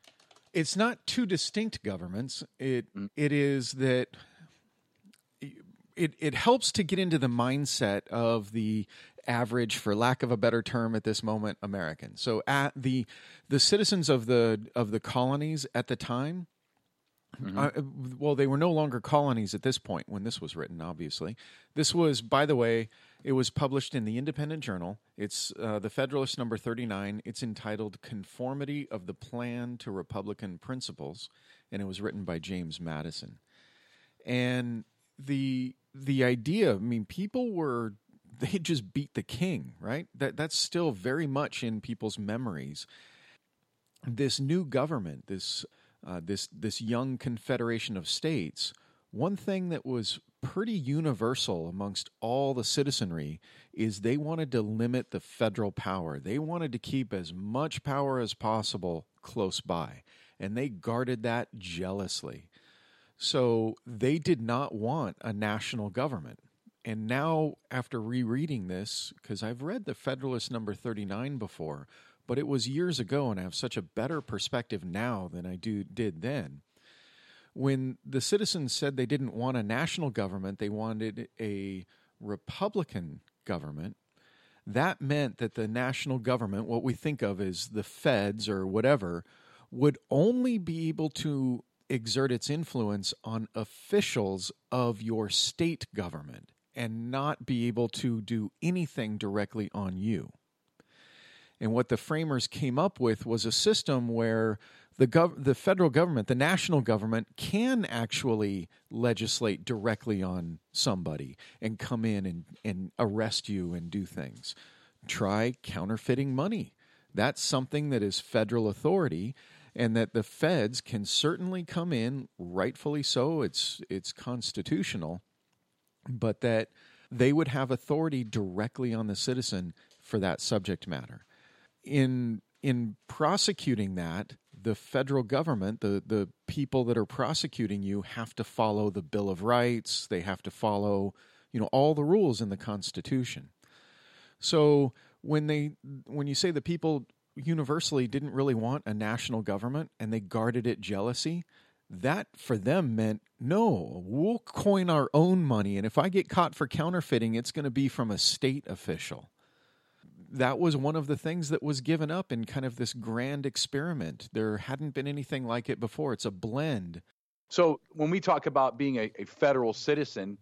S15: It's not two distinct governments. It mm. it is that it it helps to get into the mindset of the average, for lack of a better term, at this moment, American. So at the the citizens of the of the colonies at the time.
S14: Mm-hmm.
S15: Uh, well, they were no longer colonies at this point when this was written. Obviously, this was, by the way, it was published in the Independent Journal. It's uh, the Federalist number thirty nine. It's entitled "Conformity of the Plan to Republican Principles," and it was written by James Madison. And the the idea, I mean, people were [LAUGHS] they just beat the king, right? That that's still very much in people's memories. This new government, this uh, this this young confederation of states, one thing that was pretty universal amongst all the citizenry is they wanted to limit the federal power. They wanted to keep as much power as possible close by, and they guarded that jealously. So they did not want a national government. And now, after rereading this, because I've read the Federalist number 39 before, but it was years ago, and I have such a better perspective now than I do did then. When the citizens said they didn't want a national government, they wanted a Republican government. That meant that the national government, what we think of as the feds or whatever, would only be able to exert its influence on officials of your state government and not be able to do anything directly on you. And what the framers came up with was a system where the gov- the federal government, the national government, can actually legislate directly on somebody and come in and, and arrest you and do things. Try counterfeiting money. That's something that is federal authority and that the feds can certainly come in, rightfully so, it's it's constitutional, but that they would have authority directly on the citizen for that subject matter in in prosecuting that, the federal government, the the people that are prosecuting you have to follow the Bill of Rights, they have to follow, you know, all the rules in the Constitution. So when they when you say the people universally didn't really want a national government and they guarded it jealousy, that for them meant no, we'll coin our own money and if I get caught for counterfeiting, it's going to be from a state official that was one of the things that was given up in kind of this grand experiment. There hadn't been anything like it before. It's a blend.
S14: So when we talk about being a, a federal citizen,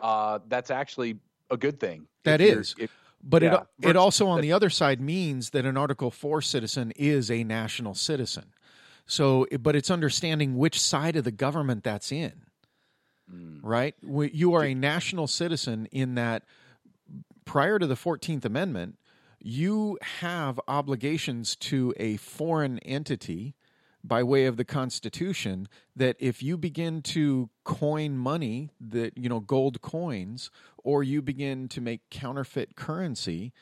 S14: uh, that's actually a good thing.
S15: That is.
S14: if-
S15: But
S14: yeah,
S15: it it also on the other side means that an Article 4 citizen is a national citizen. So but it's understanding which side of the government that's in. Right? You are a national citizen in that prior to the 14th Amendment, you have obligations to a foreign entity by way of the Constitution that if you begin to coin money that, you know, gold coins, or you begin to make counterfeit currency,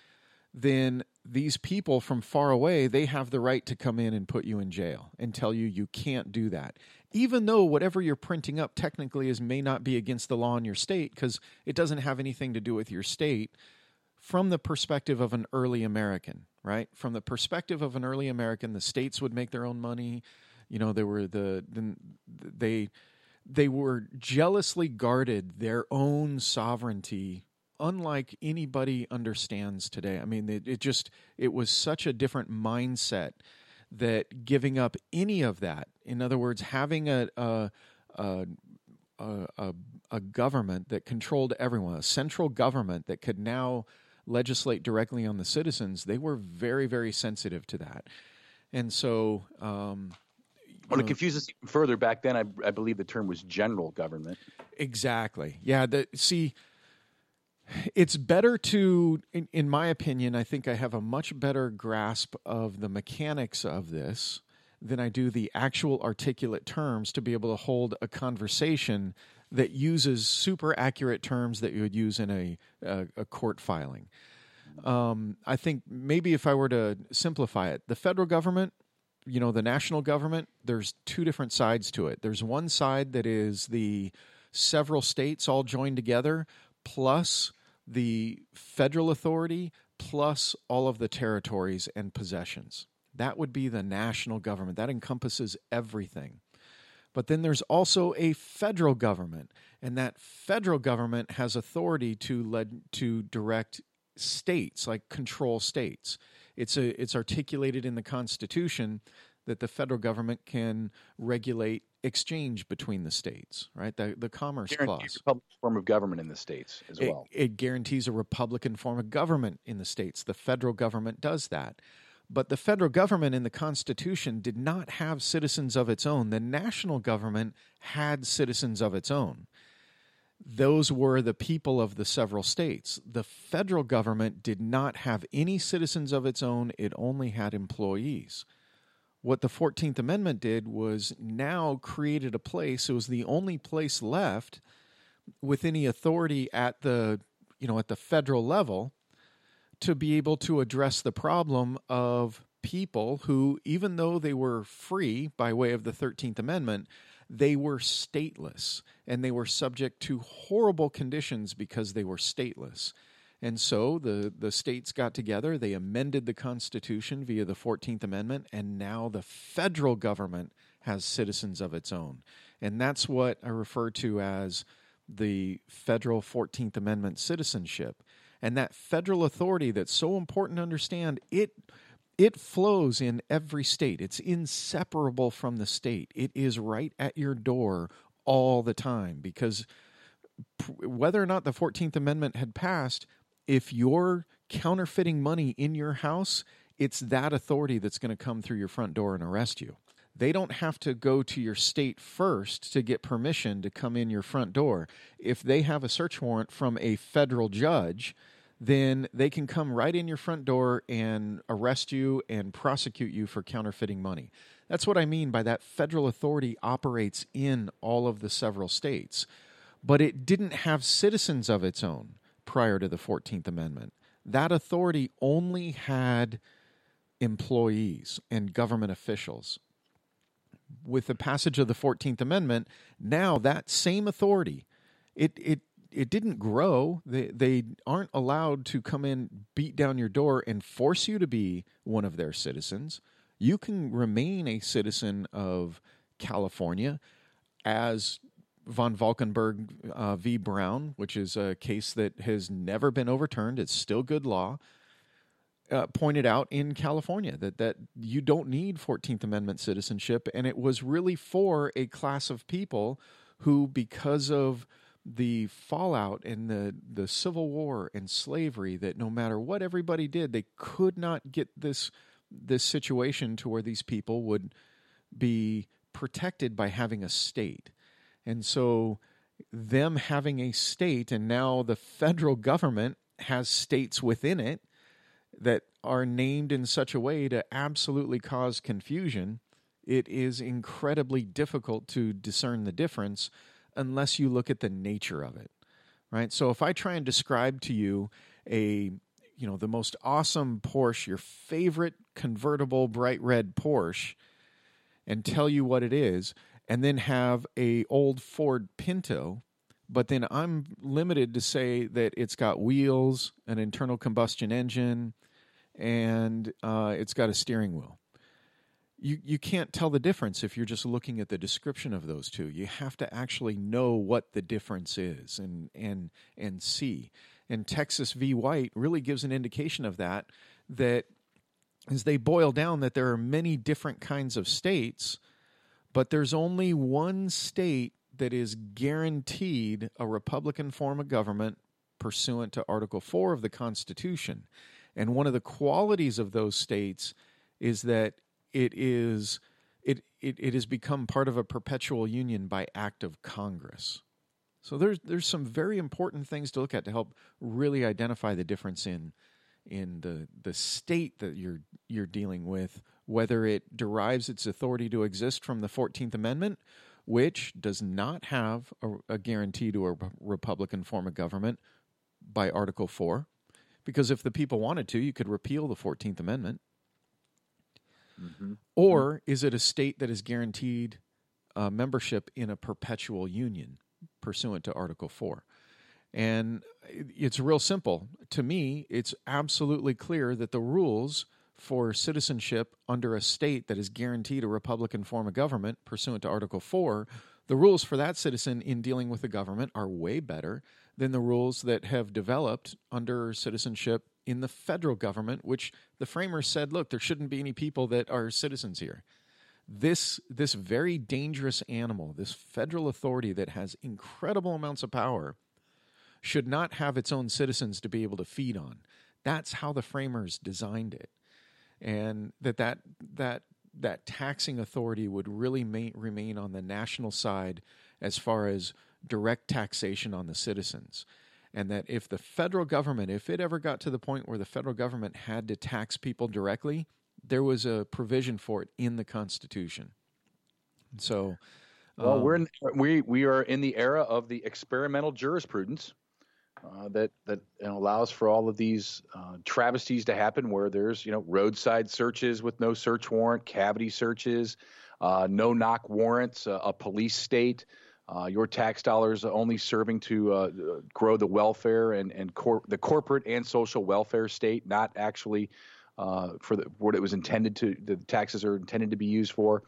S15: then these people from far away, they have the right to come in and put you in jail and tell you you can't do that. Even though whatever you're printing up technically is may not be against the law in your state because it doesn't have anything to do with your state from the perspective of an early American, right? From the perspective of an early American, the states would make their own money. You know, they were the, the they they were jealously guarded their own sovereignty unlike anybody understands today. I mean, it, it just it was such a different mindset that giving up any of that, in other words, having a a, a, a, a government that controlled everyone, a central government that could now legislate directly on the citizens, they were very, very sensitive to that. And so, um,
S14: well, to confuse us even further, back then, I, I, believe the term was general government.
S15: Exactly. Yeah. The, see, it's better to, in, in, my opinion, I think I have a much better grasp of the mechanics of this than I do the actual articulate terms to be able to hold a conversation that uses super accurate terms that you would use in a, a, a court filing. Um, I think maybe if I were to simplify it, the federal government, you know, the national government, there's two different sides to it. There's one side that is the several states all joined together, plus the federal authority, plus all of the territories and possessions. That would be the national government. That encompasses everything. But then there's also a federal government, and that federal government has authority to lead, to direct states, like control states. It's a it's articulated in the Constitution that the federal government can regulate exchange between the states, right? The the Commerce
S14: guarantees
S15: Clause.
S14: A form of government in the states as
S15: it,
S14: well.
S15: It guarantees a republican form of government in the states. The federal government does that. But the federal government in the Constitution did not have citizens of its own. The national government had citizens of its own. Those were the people of the several states. The federal government did not have any citizens of its own, it only had employees. What the 14th Amendment did was now created a place, it was the only place left with any authority at the you know at the federal level to be able to address the problem of people who, even though they were free by way of the 13th Amendment, they were stateless and they were subject to horrible conditions because they were stateless. And so the, the states got together, they amended the Constitution via the 14th Amendment, and now the federal government has citizens of its own. And that's what I refer to as the federal 14th Amendment citizenship and that federal authority that's so important to understand it it flows in every state. It's inseparable from the state. It is right at your door all the time because whether or not the 14th amendment had passed if you're counterfeiting money in your house it's that authority that's going to come through your front door and arrest you. They don't have to go to your state first to get permission to come in your front door. If they have a search warrant from a federal judge, then they can come right in your front door and arrest you and prosecute you for counterfeiting money. That's what I mean by that federal authority operates in all of the several states. But it didn't have citizens of its own prior to the 14th Amendment. That authority only had employees and government officials with the passage of the 14th Amendment, now that same authority, it, it, it didn't grow. They, they aren't allowed to come in, beat down your door, and force you to be one of their citizens. You can remain a citizen of California as Van Valkenburg uh, v. Brown, which is a case that has never been overturned. It's still good law uh, pointed out in California that that you don't need 14th Amendment citizenship, and it was really for a class of people who, because of the fallout and the the Civil War and slavery, that no matter what everybody did, they could not get this this situation to where these people would be protected by having a state, and so them having a state, and now the federal government has states within it that are named in such a way to absolutely cause confusion, it is incredibly difficult to discern the difference unless you look at the nature of it. Right? So if I try and describe to you a you know the most awesome Porsche, your favorite convertible bright red Porsche and tell you what it is and then have a old Ford Pinto but then I'm limited to say that it's got wheels, an internal combustion engine, and uh, it's got a steering wheel. You you can't tell the difference if you're just looking at the description of those two. You have to actually know what the difference is and and and see. And Texas v. White really gives an indication of that. That as they boil down that there are many different kinds of states, but there's only one state that is guaranteed a Republican form of government pursuant to Article 4 of the Constitution. And one of the qualities of those states is that it is it, it, it has become part of a perpetual union by act of Congress. So there's there's some very important things to look at to help really identify the difference in in the the state that you're you're dealing with, whether it derives its authority to exist from the Fourteenth Amendment, which does not have a, a guarantee to a Republican form of government by Article Four, because if the people wanted to, you could repeal the Fourteenth Amendment. Mm-hmm. Or is it a state that is guaranteed uh, membership in a perpetual union pursuant to Article 4? And it's real simple. To me, it's absolutely clear that the rules for citizenship under a state that is guaranteed a Republican form of government pursuant to Article 4, the rules for that citizen in dealing with the government are way better than the rules that have developed under citizenship in the federal government, which the framers said, look, there shouldn't be any people that are citizens here. This this very dangerous animal, this federal authority that has incredible amounts of power, should not have its own citizens to be able to feed on. That's how the framers designed it, and that that that that taxing authority would really ma- remain on the national side as far as direct taxation on the citizens and that if the federal government, if it ever got to the point where the federal government had to tax people directly, there was a provision for it in the Constitution. So,
S14: well, um, we're in, we we are in the era of the experimental jurisprudence uh, that that you know, allows for all of these uh, travesties to happen, where there's you know roadside searches with no search warrant, cavity searches, uh, no knock warrants, a police state. Uh, your tax dollars only serving to uh, grow the welfare and, and cor- the corporate and social welfare state, not actually uh, for the, what it was intended to. The taxes are intended to be used for.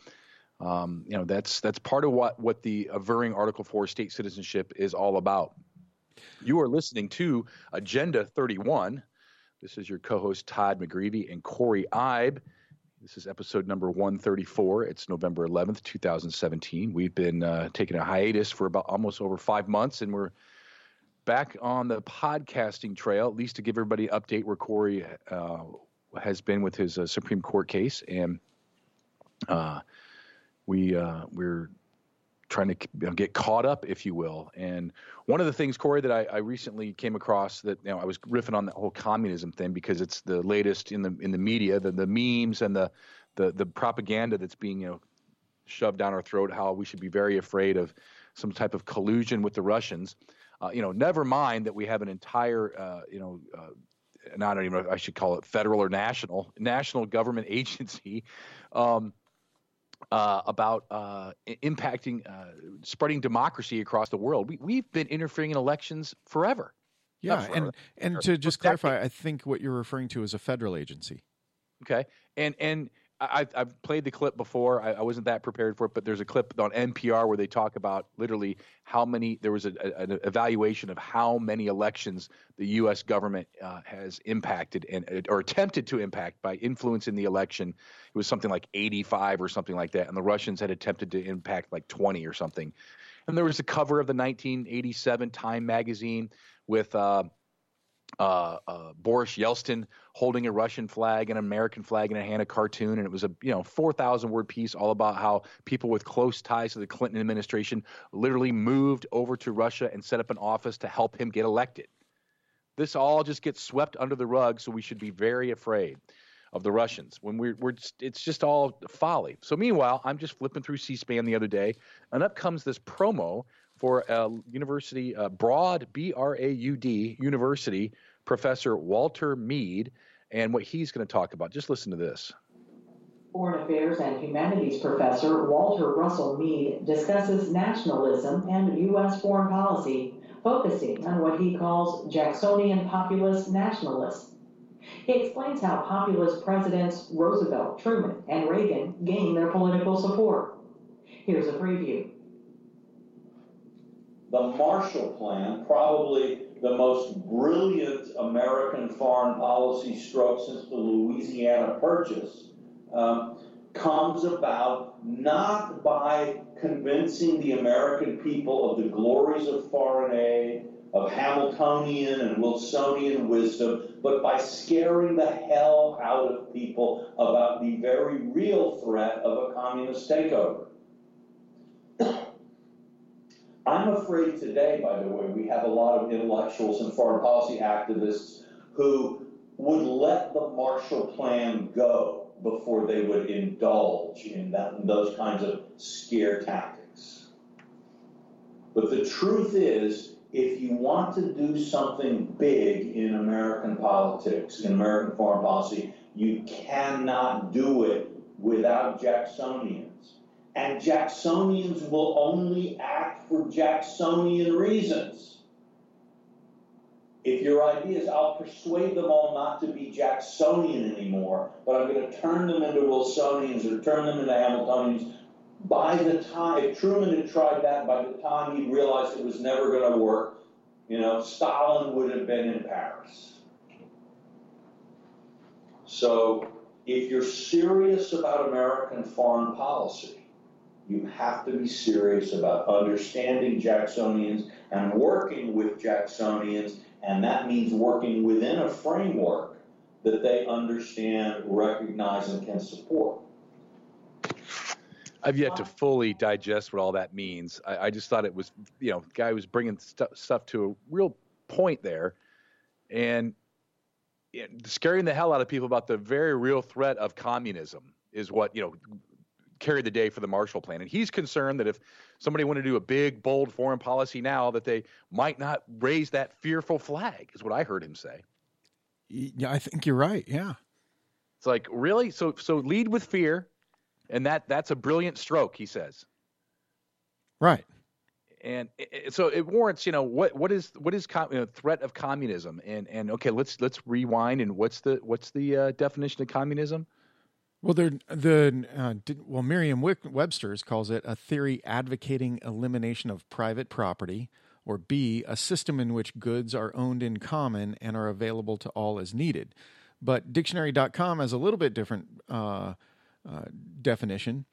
S14: Um, you know, that's that's part of what what the averring Article Four state citizenship is all about. You are listening to Agenda 31. This is your co-host Todd McGreevy and Corey Ibe. This is episode number 134. It's November 11th, 2017. We've been uh, taking a hiatus for about almost over five months, and we're back on the podcasting trail, at least to give everybody an update where Corey uh, has been with his uh, Supreme Court case. And uh, we, uh, we're trying to you know, get caught up, if you will. And one of the things, Corey, that I, I, recently came across that you know I was riffing on that whole communism thing because it's the latest in the in the media, the the memes and the the the propaganda that's being you know shoved down our throat. How we should be very afraid of some type of collusion with the Russians. Uh, you know, never mind that we have an entire uh, you know. Uh, and I don't even know I should call it federal or national, national government [LAUGHS] agency um, uh, about uh, impacting, uh, spreading democracy across the world. We, we've been interfering in elections forever.
S15: Yeah, forever. and and to just clarify, I think what you're referring to is a federal agency.
S14: Okay, and and I, I've played the clip before. I, I, wasn't that prepared for it, but there's a clip on NPR where they talk about literally how many. There was a, a, an evaluation of how many elections the U.S. government uh, has impacted and or attempted to impact by influencing the election. It was something like 85 or something like that, and the Russians had attempted to impact like 20 or something. And there was a cover of the 1987 Time magazine with. Uh, uh, uh, Boris Yeltsin holding a Russian flag and an American flag in a hand, a cartoon, and it was a you know four thousand word piece all about how people with close ties to the Clinton administration literally moved over to Russia and set up an office to help him get elected. This all just gets swept under the rug, so we should be very afraid of the Russians when we're, we're it's just all folly. So meanwhile, I'm just flipping through C-SPAN the other day, and up comes this promo for a university, uh, Broad, B R A U D University, Professor Walter Mead, and what he's going to talk about. Just listen to this.
S17: Foreign Affairs and Humanities professor Walter Russell Mead discusses nationalism and U.S. foreign policy, focusing on what he calls Jacksonian populist nationalists. He explains how populist presidents Roosevelt, Truman, and Reagan gained their political support. Here's a preview
S18: the Marshall Plan, probably the most brilliant American foreign policy stroke since the Louisiana Purchase, um, comes about not by convincing the American people of the glories of foreign aid, of Hamiltonian and Wilsonian wisdom, but by scaring the hell out of people about the very real threat of a communist takeover. I'm afraid today, by the way, we have a lot of intellectuals and foreign policy activists who would let the Marshall Plan go before they would indulge in that, in those kinds of scare tactics. But the truth is, if you want to do something big in American politics, in American foreign policy, you cannot do it without Jacksonians. And Jacksonians will only act for Jacksonian reasons. If your idea is, I'll persuade them all not to be Jacksonian anymore, but I'm going to turn them into Wilsonians or turn them into Hamiltonians, by the time, if Truman had tried that, by the time he realized it was never going to work, you know, Stalin would have been in Paris. So, if you're serious about American foreign policy, you have to be serious about understanding Jacksonians and working with Jacksonians, and that means working within a framework that they understand, recognize, and can support.
S14: I've yet to fully digest what all that means. I, I just thought it was, you know, guy was bringing stu- stuff to a real point there, and scaring the hell out of people about the very real threat of communism is what you know carried the day for the Marshall Plan. And he's concerned that if somebody wanted to do a big, bold foreign policy now, that they might not raise that fearful flag. Is what I heard him say.
S15: Yeah, I think you're right. Yeah.
S14: It's like really so. So lead with fear and that that's a brilliant stroke, he says.
S15: Right.
S14: And it, so it warrants, you know, what what is what is com- you know, threat of communism? And and okay, let's let's rewind. And what's the what's the uh, definition of communism?
S15: Well, the uh, did, well, Merriam-Webster's calls it a theory advocating elimination of private property, or B, a system in which goods are owned in common and are available to all as needed. But dictionary.com has a little bit different uh, uh, definition.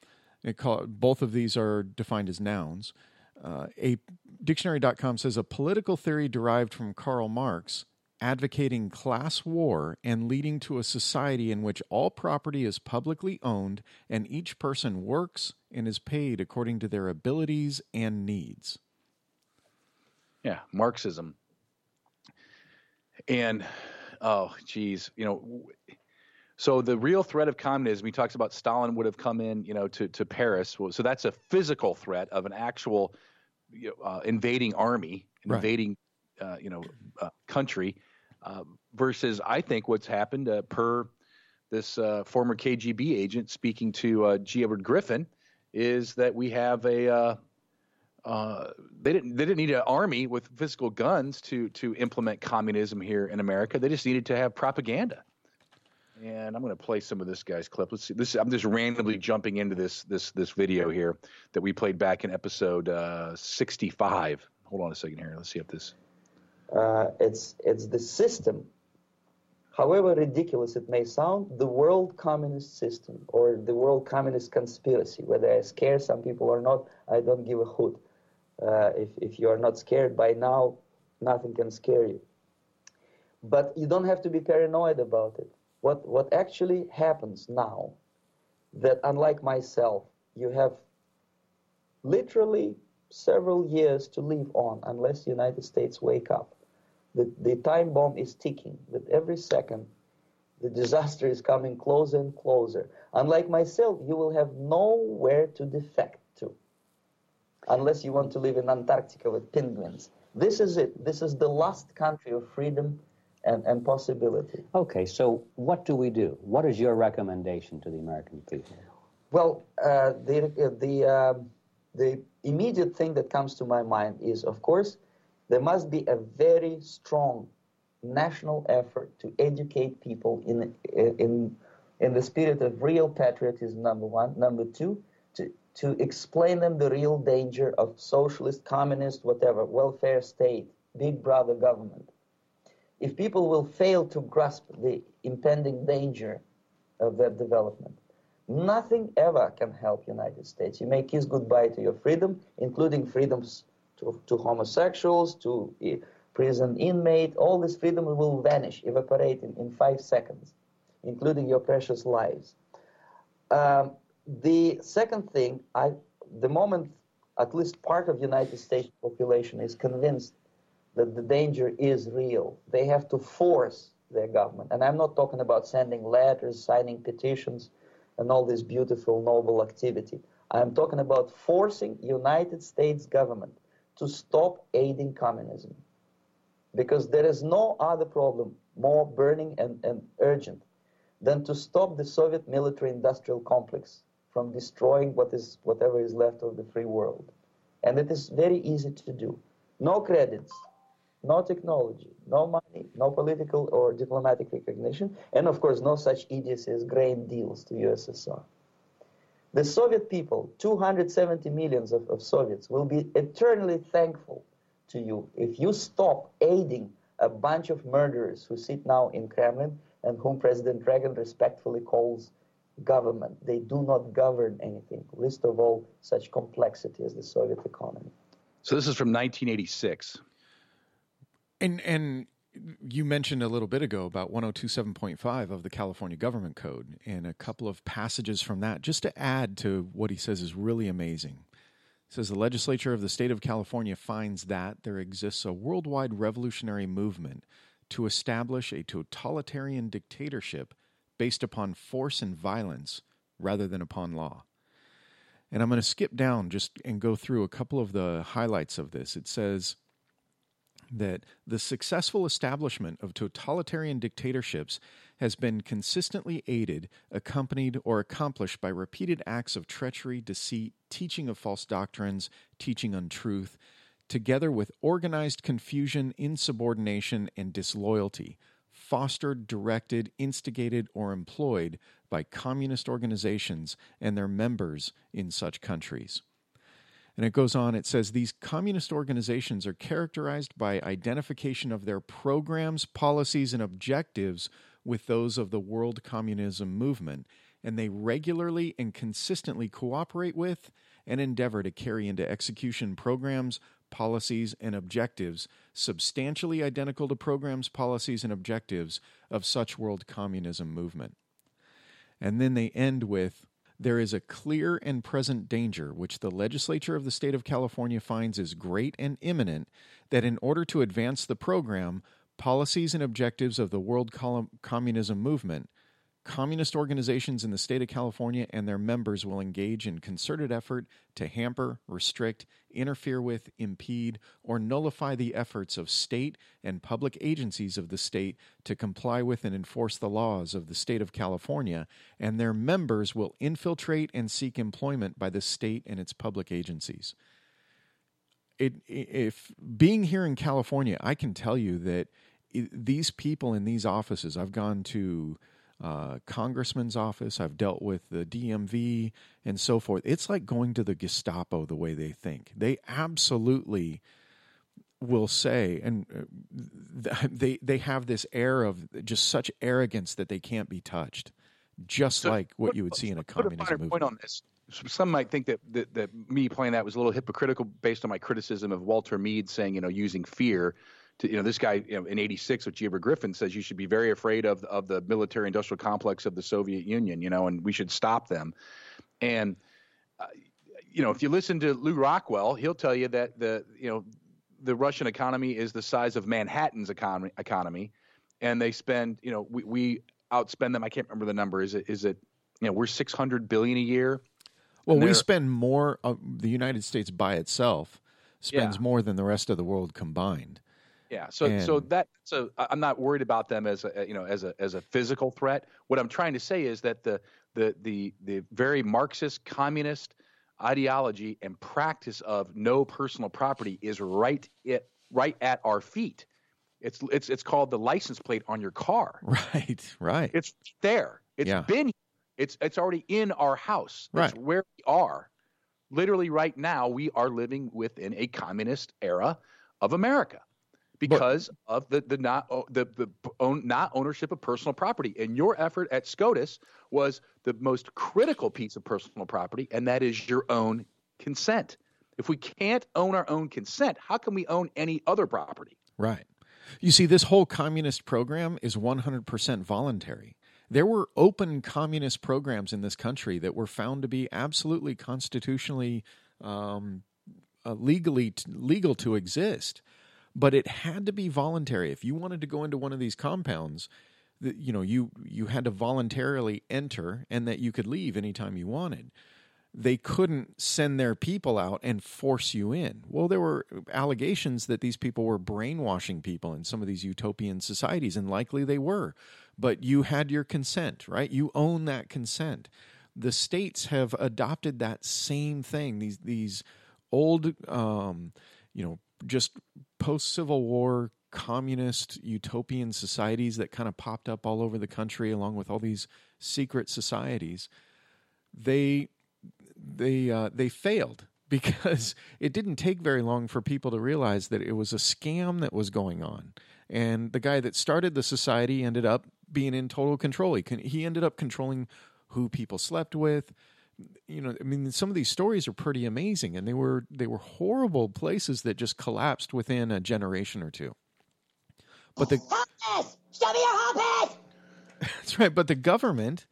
S15: Call, both of these are defined as nouns. Uh, a dictionary.com says a political theory derived from Karl Marx advocating class war and leading to a society in which all property is publicly owned and each person works and is paid according to their abilities and needs.
S14: Yeah, Marxism. And oh, geez, you know, so the real threat of communism, he talks about Stalin would have come in, you know, to, to Paris. So that's a physical threat of an actual you know, uh, invading army, invading, right. Uh, you know, uh, country, uh, versus I think what's happened uh, per this uh, former KGB agent speaking to G. Edward Griffin is that we have a they didn't they didn't need an army with physical guns to to implement communism here in America. They just needed to have propaganda and I'm going to play some of this guy's clip. Let's see. This I'm just randomly jumping into this this this video here that we played back in episode uh, 65. Hold on a second here. Let's see if this.
S19: Uh, it's it's the system. However ridiculous it may sound, the world communist system or the world communist conspiracy, whether I scare some people or not, I don't give a hoot. Uh, if if you are not scared by now, nothing can scare you. But you don't have to be paranoid about it what, what actually happens now, that unlike myself, you have literally several years to live on unless the United States wake up. The, the time bomb is ticking. With every second, the [LAUGHS] disaster is coming closer and closer. Unlike myself, you will have nowhere to defect to unless you want to live in Antarctica with penguins. This is it. This is the last country of freedom and, and possibility.
S20: Okay, so what do we do? What is your recommendation to the American people?
S19: Well, uh, the, the, uh, the immediate thing that comes to my mind is, of course, there must be a very strong national effort to educate people in, in, in the spirit of real patriotism, number one. Number two, to, to explain them the real danger of socialist, communist, whatever, welfare state, big brother government if people will fail to grasp the impending danger of that development, Nothing ever can help United States. You may kiss goodbye to your freedom, including freedoms to, to homosexuals, to uh, prison inmate. All this freedom will vanish, evaporate in, in five seconds, including your precious lives. Um, the second thing, I, the moment at least part of United States population is convinced that the danger is real, they have to force their government. And I'm not talking about sending letters, signing petitions, and all this beautiful, noble activity. I'm talking about forcing United States government to stop aiding communism. Because there is no other problem more burning and, and urgent than to stop the Soviet military industrial complex from destroying what is whatever is left of the free world. And it is very easy to do. No credits, no technology, no money, no political or diplomatic recognition, and of course no such idiocy as grain deals to USSR. The Soviet people, 270 millions of, of Soviets, will be eternally thankful to you if you stop aiding a bunch of murderers who sit now in Kremlin and whom President Reagan respectfully calls government. They do not govern anything, least of all such complexity as the Soviet economy.
S14: So this is from 1986.
S15: And and you mentioned a little bit ago about 1027.5 of the California Government Code and a couple of passages from that just to add to what he says is really amazing. It says the legislature of the state of California finds that there exists a worldwide revolutionary movement to establish a totalitarian dictatorship based upon force and violence rather than upon law. And I'm going to skip down just and go through a couple of the highlights of this. It says that the successful establishment of totalitarian dictatorships has been consistently aided, accompanied, or accomplished by repeated acts of treachery, deceit, teaching of false doctrines, teaching untruth, together with organized confusion, insubordination, and disloyalty, fostered, directed, instigated, or employed by communist organizations and their members in such countries. And it goes on, it says these communist organizations are characterized by identification of their programs, policies, and objectives with those of the world communism movement, and they regularly and consistently cooperate with and endeavor to carry into execution programs, policies, and objectives substantially identical to programs, policies, and objectives of such world communism movement. And then they end with there is a clear and present danger which the legislature of the state of California finds is great and imminent that in order to advance the program, policies, and objectives of the world communism movement, communist organizations in the state of California and their members will engage in concerted effort to hamper, restrict, interfere with, impede, or nullify the efforts of state and public agencies of the state to comply with and enforce the laws of the state of California, and their members will infiltrate and seek employment by the state and its public agencies. It, if being here in California, I can tell you that these people in these offices, I've gone to uh, congressman's office. I've dealt with the DMV and so forth. It's like going to the Gestapo the way they think. They absolutely will say, and uh, they they have this air of just such arrogance that they can't be touched, just so, like what you would see in a communist movement.
S14: Point on this. Some might think that, that that me playing that was a little hypocritical based on my criticism of Walter Mead saying, you know, using fear to you know this guy you know, in '86 with G. Griffin says you should be very afraid of of the military industrial complex of the Soviet Union, you know, and we should stop them. And uh, you know, if you listen to Lew Rockwell, he'll tell you that the you know the Russian economy is the size of Manhattan's economy economy, and they spend you know we, we outspend them. I can't remember the number. Is it is it you know we're 600 billion a year.
S15: Well, we spend more. Uh, the United States by itself spends yeah. more than the rest of the world combined.
S14: Yeah. So and, so that so I'm not worried about them as a you know as a as a physical threat. What I'm trying to say is that the the the the very Marxist communist ideology and practice of no personal property is right it right at our feet. It's it's it's called the license plate on your car. [LAUGHS]
S15: Right. Right.
S14: It's there. It's yeah. been it's it's already in our house. That's right. where we are. Literally right now we are living within a communist era of America because of the the not the the own, not ownership of personal property. And your effort at SCOTUS was the most critical piece of personal property, and that is your own consent. If we can't own our own consent, how can we own any other property?
S15: Right. You see, this whole communist program is 100% voluntary. There were open communist programs in this country that were found to be absolutely constitutionally um, uh, legally t- legal to exist, but it had to be voluntary. If you wanted to go into one of these compounds, you know you you had to voluntarily enter, and that you could leave anytime you wanted they couldn't send their people out and force you in. Well, there were allegations that these people were brainwashing people in some of these utopian societies, and likely they were. But you had your consent, right? You own that consent. The states have adopted that same thing. These these old, um, you know, just post Civil War communist utopian societies that kind of popped up all over the country, along with all these secret societies. They they uh, they failed [LAUGHS] because it didn't take very long for people to realize that it was a scam that was going on. And the guy that started the society ended up being in total control. He, can, he ended up controlling who people slept with. You know, I mean, some of these stories are pretty amazing, and they were they were horrible places that just collapsed within a generation or two. But the
S4: Show me hot
S15: that's right. But the government,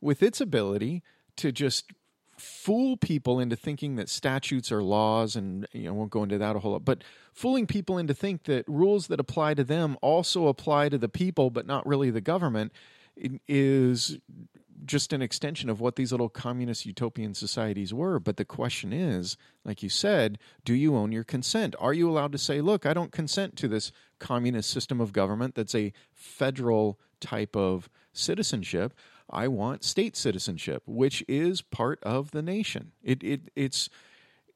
S15: with its ability to just fool people into thinking that statutes are laws and you know, I won't go into that a whole lot but fooling people into think that rules that apply to them also apply to the people but not really the government is just an extension of what these little communist utopian societies were but the question is like you said do you own your consent are you allowed to say look I don't consent to this communist system of government that's a federal type of citizenship I want state citizenship, which is part of the nation. It, it it's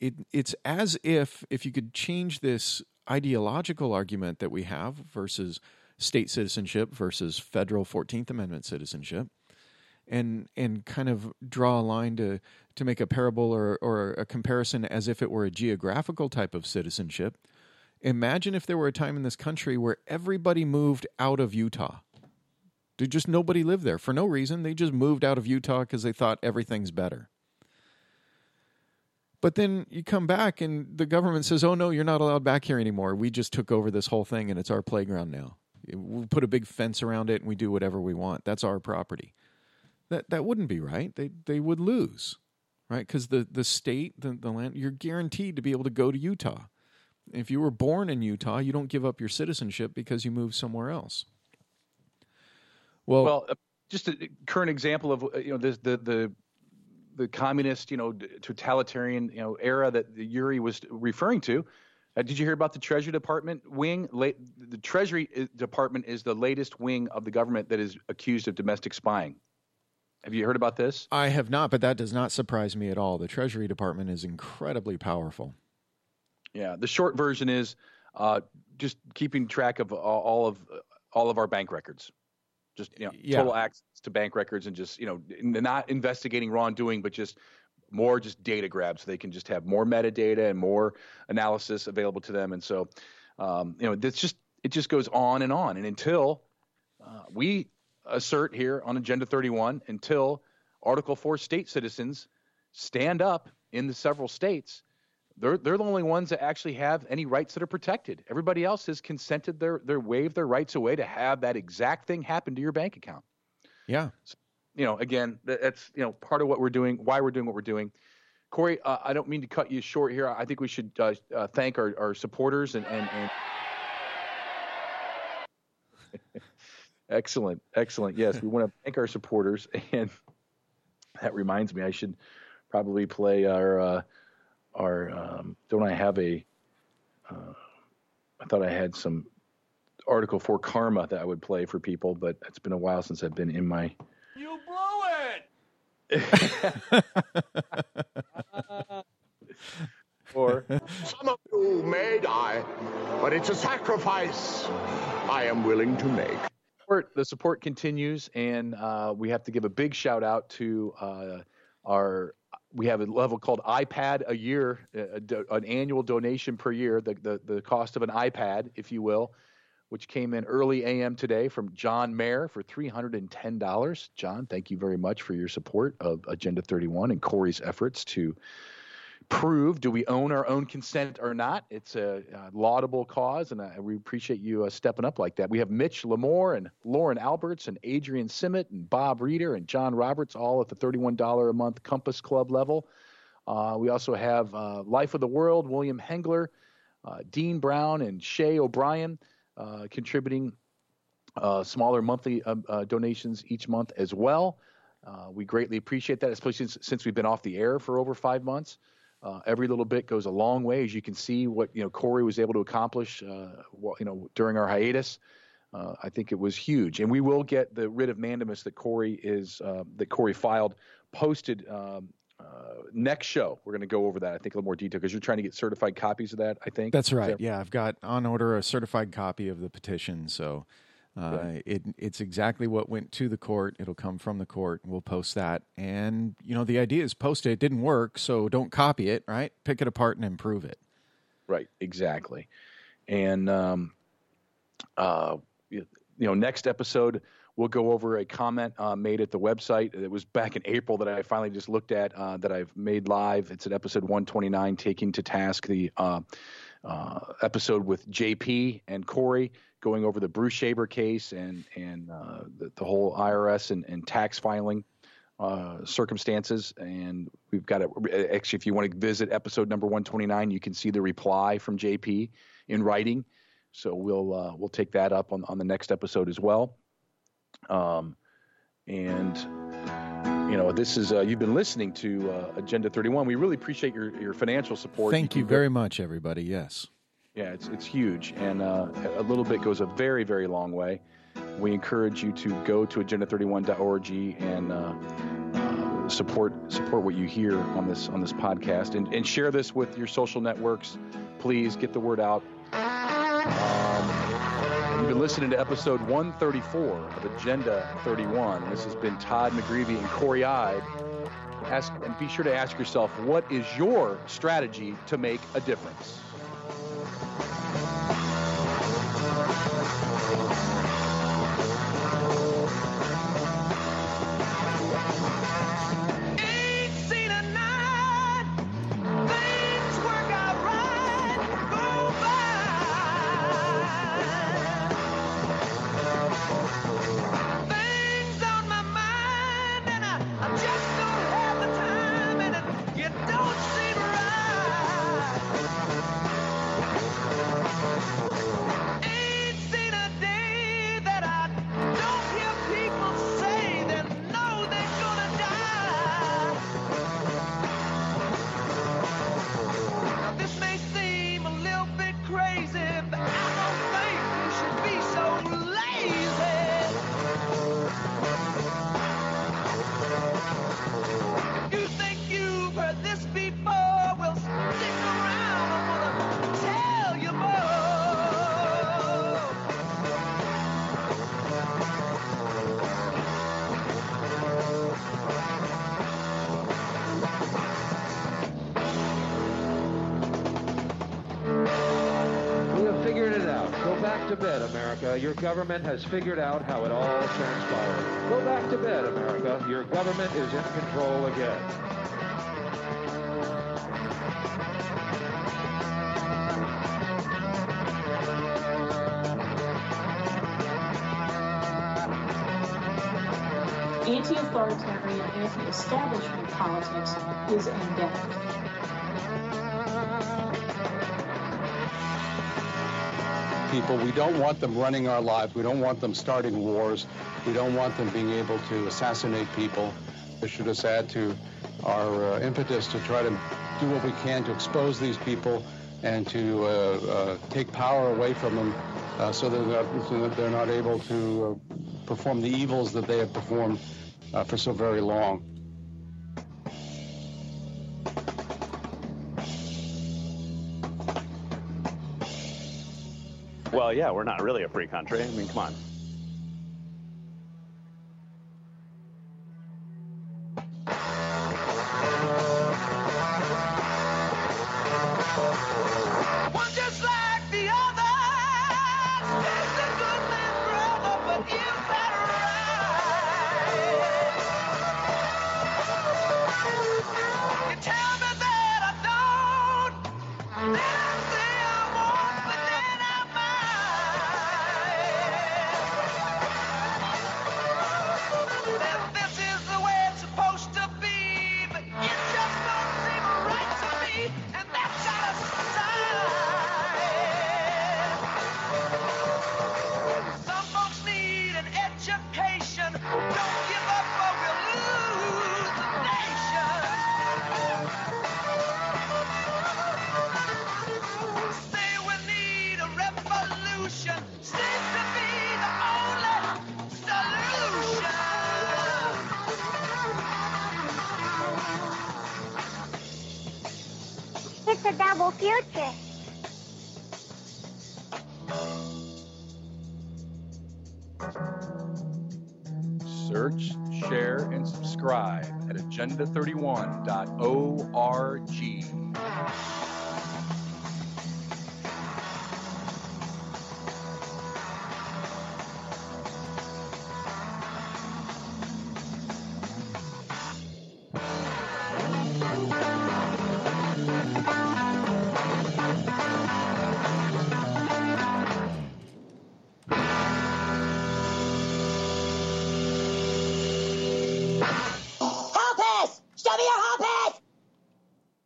S15: it it's as if if you could change this ideological argument that we have versus state citizenship versus federal 14th amendment citizenship and and kind of draw a line to to make a parable or or a comparison as if it were a geographical type of citizenship imagine if there were a time in this country where everybody moved out of Utah did just nobody lived there for no reason. They just moved out of Utah because they thought everything's better. But then you come back and the government says, "Oh no, you're not allowed back here anymore. We just took over this whole thing and it's our playground now. We put a big fence around it and we do whatever we want. That's our property." That that wouldn't be right. They they would lose, right? Because the the state, the, the land, you're guaranteed to be able to go to Utah. If you were born in Utah, you don't give up your citizenship because you move somewhere else. Well,
S14: well, uh, just a current example of uh, you know the the the, the communist you know totalitarian you know era that Yuri was referring to. Uh, did you hear about the Treasury Department wing? Late, the Treasury uh, Department is the latest wing of the government that is accused of domestic spying. Have you heard about this?
S15: I have not, but that does not surprise me at all. The Treasury Department is incredibly powerful.
S14: Yeah, the short version is uh, just keeping track of all of all of our bank records just you know yeah. total access to bank records and just you know not investigating wrongdoing but just more just data grabs so they can just have more metadata and more analysis available to them and so um, you know it's just it just goes on and on and until uh, we assert here on agenda 31 until article 4 state citizens stand up in the several states they're they're the only ones that actually have any rights that are protected. Everybody else has consented their their waive their rights away to have that exact thing happen to your bank account.
S15: Yeah. So,
S14: you know, again, that's you know part of what we're doing, why we're doing what we're doing. Corey, uh, I don't mean to cut you short here. I think we should uh, uh, thank our, our supporters and and. and... [LAUGHS] excellent, excellent. Yes, we want to thank our supporters, [LAUGHS] and that reminds me, I should probably play our uh, are um, don't I have a? Uh, I thought I had some article for karma that I would play for people, but it's been a while since I've been in my.
S11: You blew it. [LAUGHS]
S14: or
S10: some of you may die, but it's a sacrifice I am willing to make.
S14: The support continues, and uh, we have to give a big shout out to uh, our we have a level called iPad a year, a, do, an annual donation per year, the, the, the cost of an iPad, if you will, which came in early AM today from John Mayer for $310. John, thank you very much for your support of Agenda 31 and Corey's efforts to prove do we own our own consent or not. It's a, a laudable cause, and I, we appreciate you uh, stepping up like that. We have Mitch Lamore and Lauren Alberts and Adrian Simmet and Bob Reeder and John Roberts all at the $31 a month Compass Club level. Uh, we also have uh, Life of the World, William Hengler, uh, Dean Brown, and Shay O'Brien uh, contributing uh, smaller monthly um, donations each month as well. we greatly appreciate that, especially since, since we've been off the air for over five months. Uh, every little bit goes a long way, as you can see what you know Corey was able to accomplish. Uh, you know during our hiatus, uh, I think it was huge, and we will get the writ of mandamus that Corey is uh, that Corey filed posted um, uh, next show. We're going to go over that. I think a little more detail because you're trying to get certified copies of that. I think
S15: that's right. That- yeah, I've got on order a certified copy of the petition, so uh, it, it's exactly what went to the court. It'll come from the court. We'll post that. And, you know, the idea is post it. It didn't work, so don't copy it, right? Pick it apart and improve it.
S14: Right, exactly. And, um, uh, you know, next episode, we'll go over a comment uh, made at the website. It was back in April that I finally just looked at uh, that I've made live. It's at episode 129, taking to task the uh, episode with JP and Corey going over the Bruce Shaber case and and uh, the, the, whole IRS and, and tax filing uh, circumstances. And we've got it. Actually, if you want to visit episode number 129, you can see the reply from JP in writing. So we'll uh, we'll take that up on on the next episode as well. Um, and you know, this is uh, you've been listening to uh, Agenda 31. We really appreciate your your financial support.
S15: Thank you, you very much, everybody. Yes.
S14: Yeah, it's it's huge, and uh, a little bit goes a very very long way. We encourage you to go to agenda31.org and uh, uh, support support what you hear on this on this podcast, and, and share this with your social networks. Please get the word out. You've been listening to episode 134 of Agenda 31. This has been Todd McGreevy and Corey Ide. Ask and be sure to ask yourself, what is your strategy to make a difference?
S21: Government has figured out how it all transpired. Go back to bed, America. Your government is in control again.
S17: Anti-authoritarian, anti-establishment politics is endemic.
S22: People. We don't want them running our lives. We don't want them starting wars. We don't want them being able to assassinate people. This should just add to our uh, impetus to try to do what we can to expose these people and to uh, uh, take power away from them uh, so, that, so, that, they're not able to uh, perform the evils that they have performed uh, for so very long.
S23: Well, yeah, we're not really a free country. I mean, come on.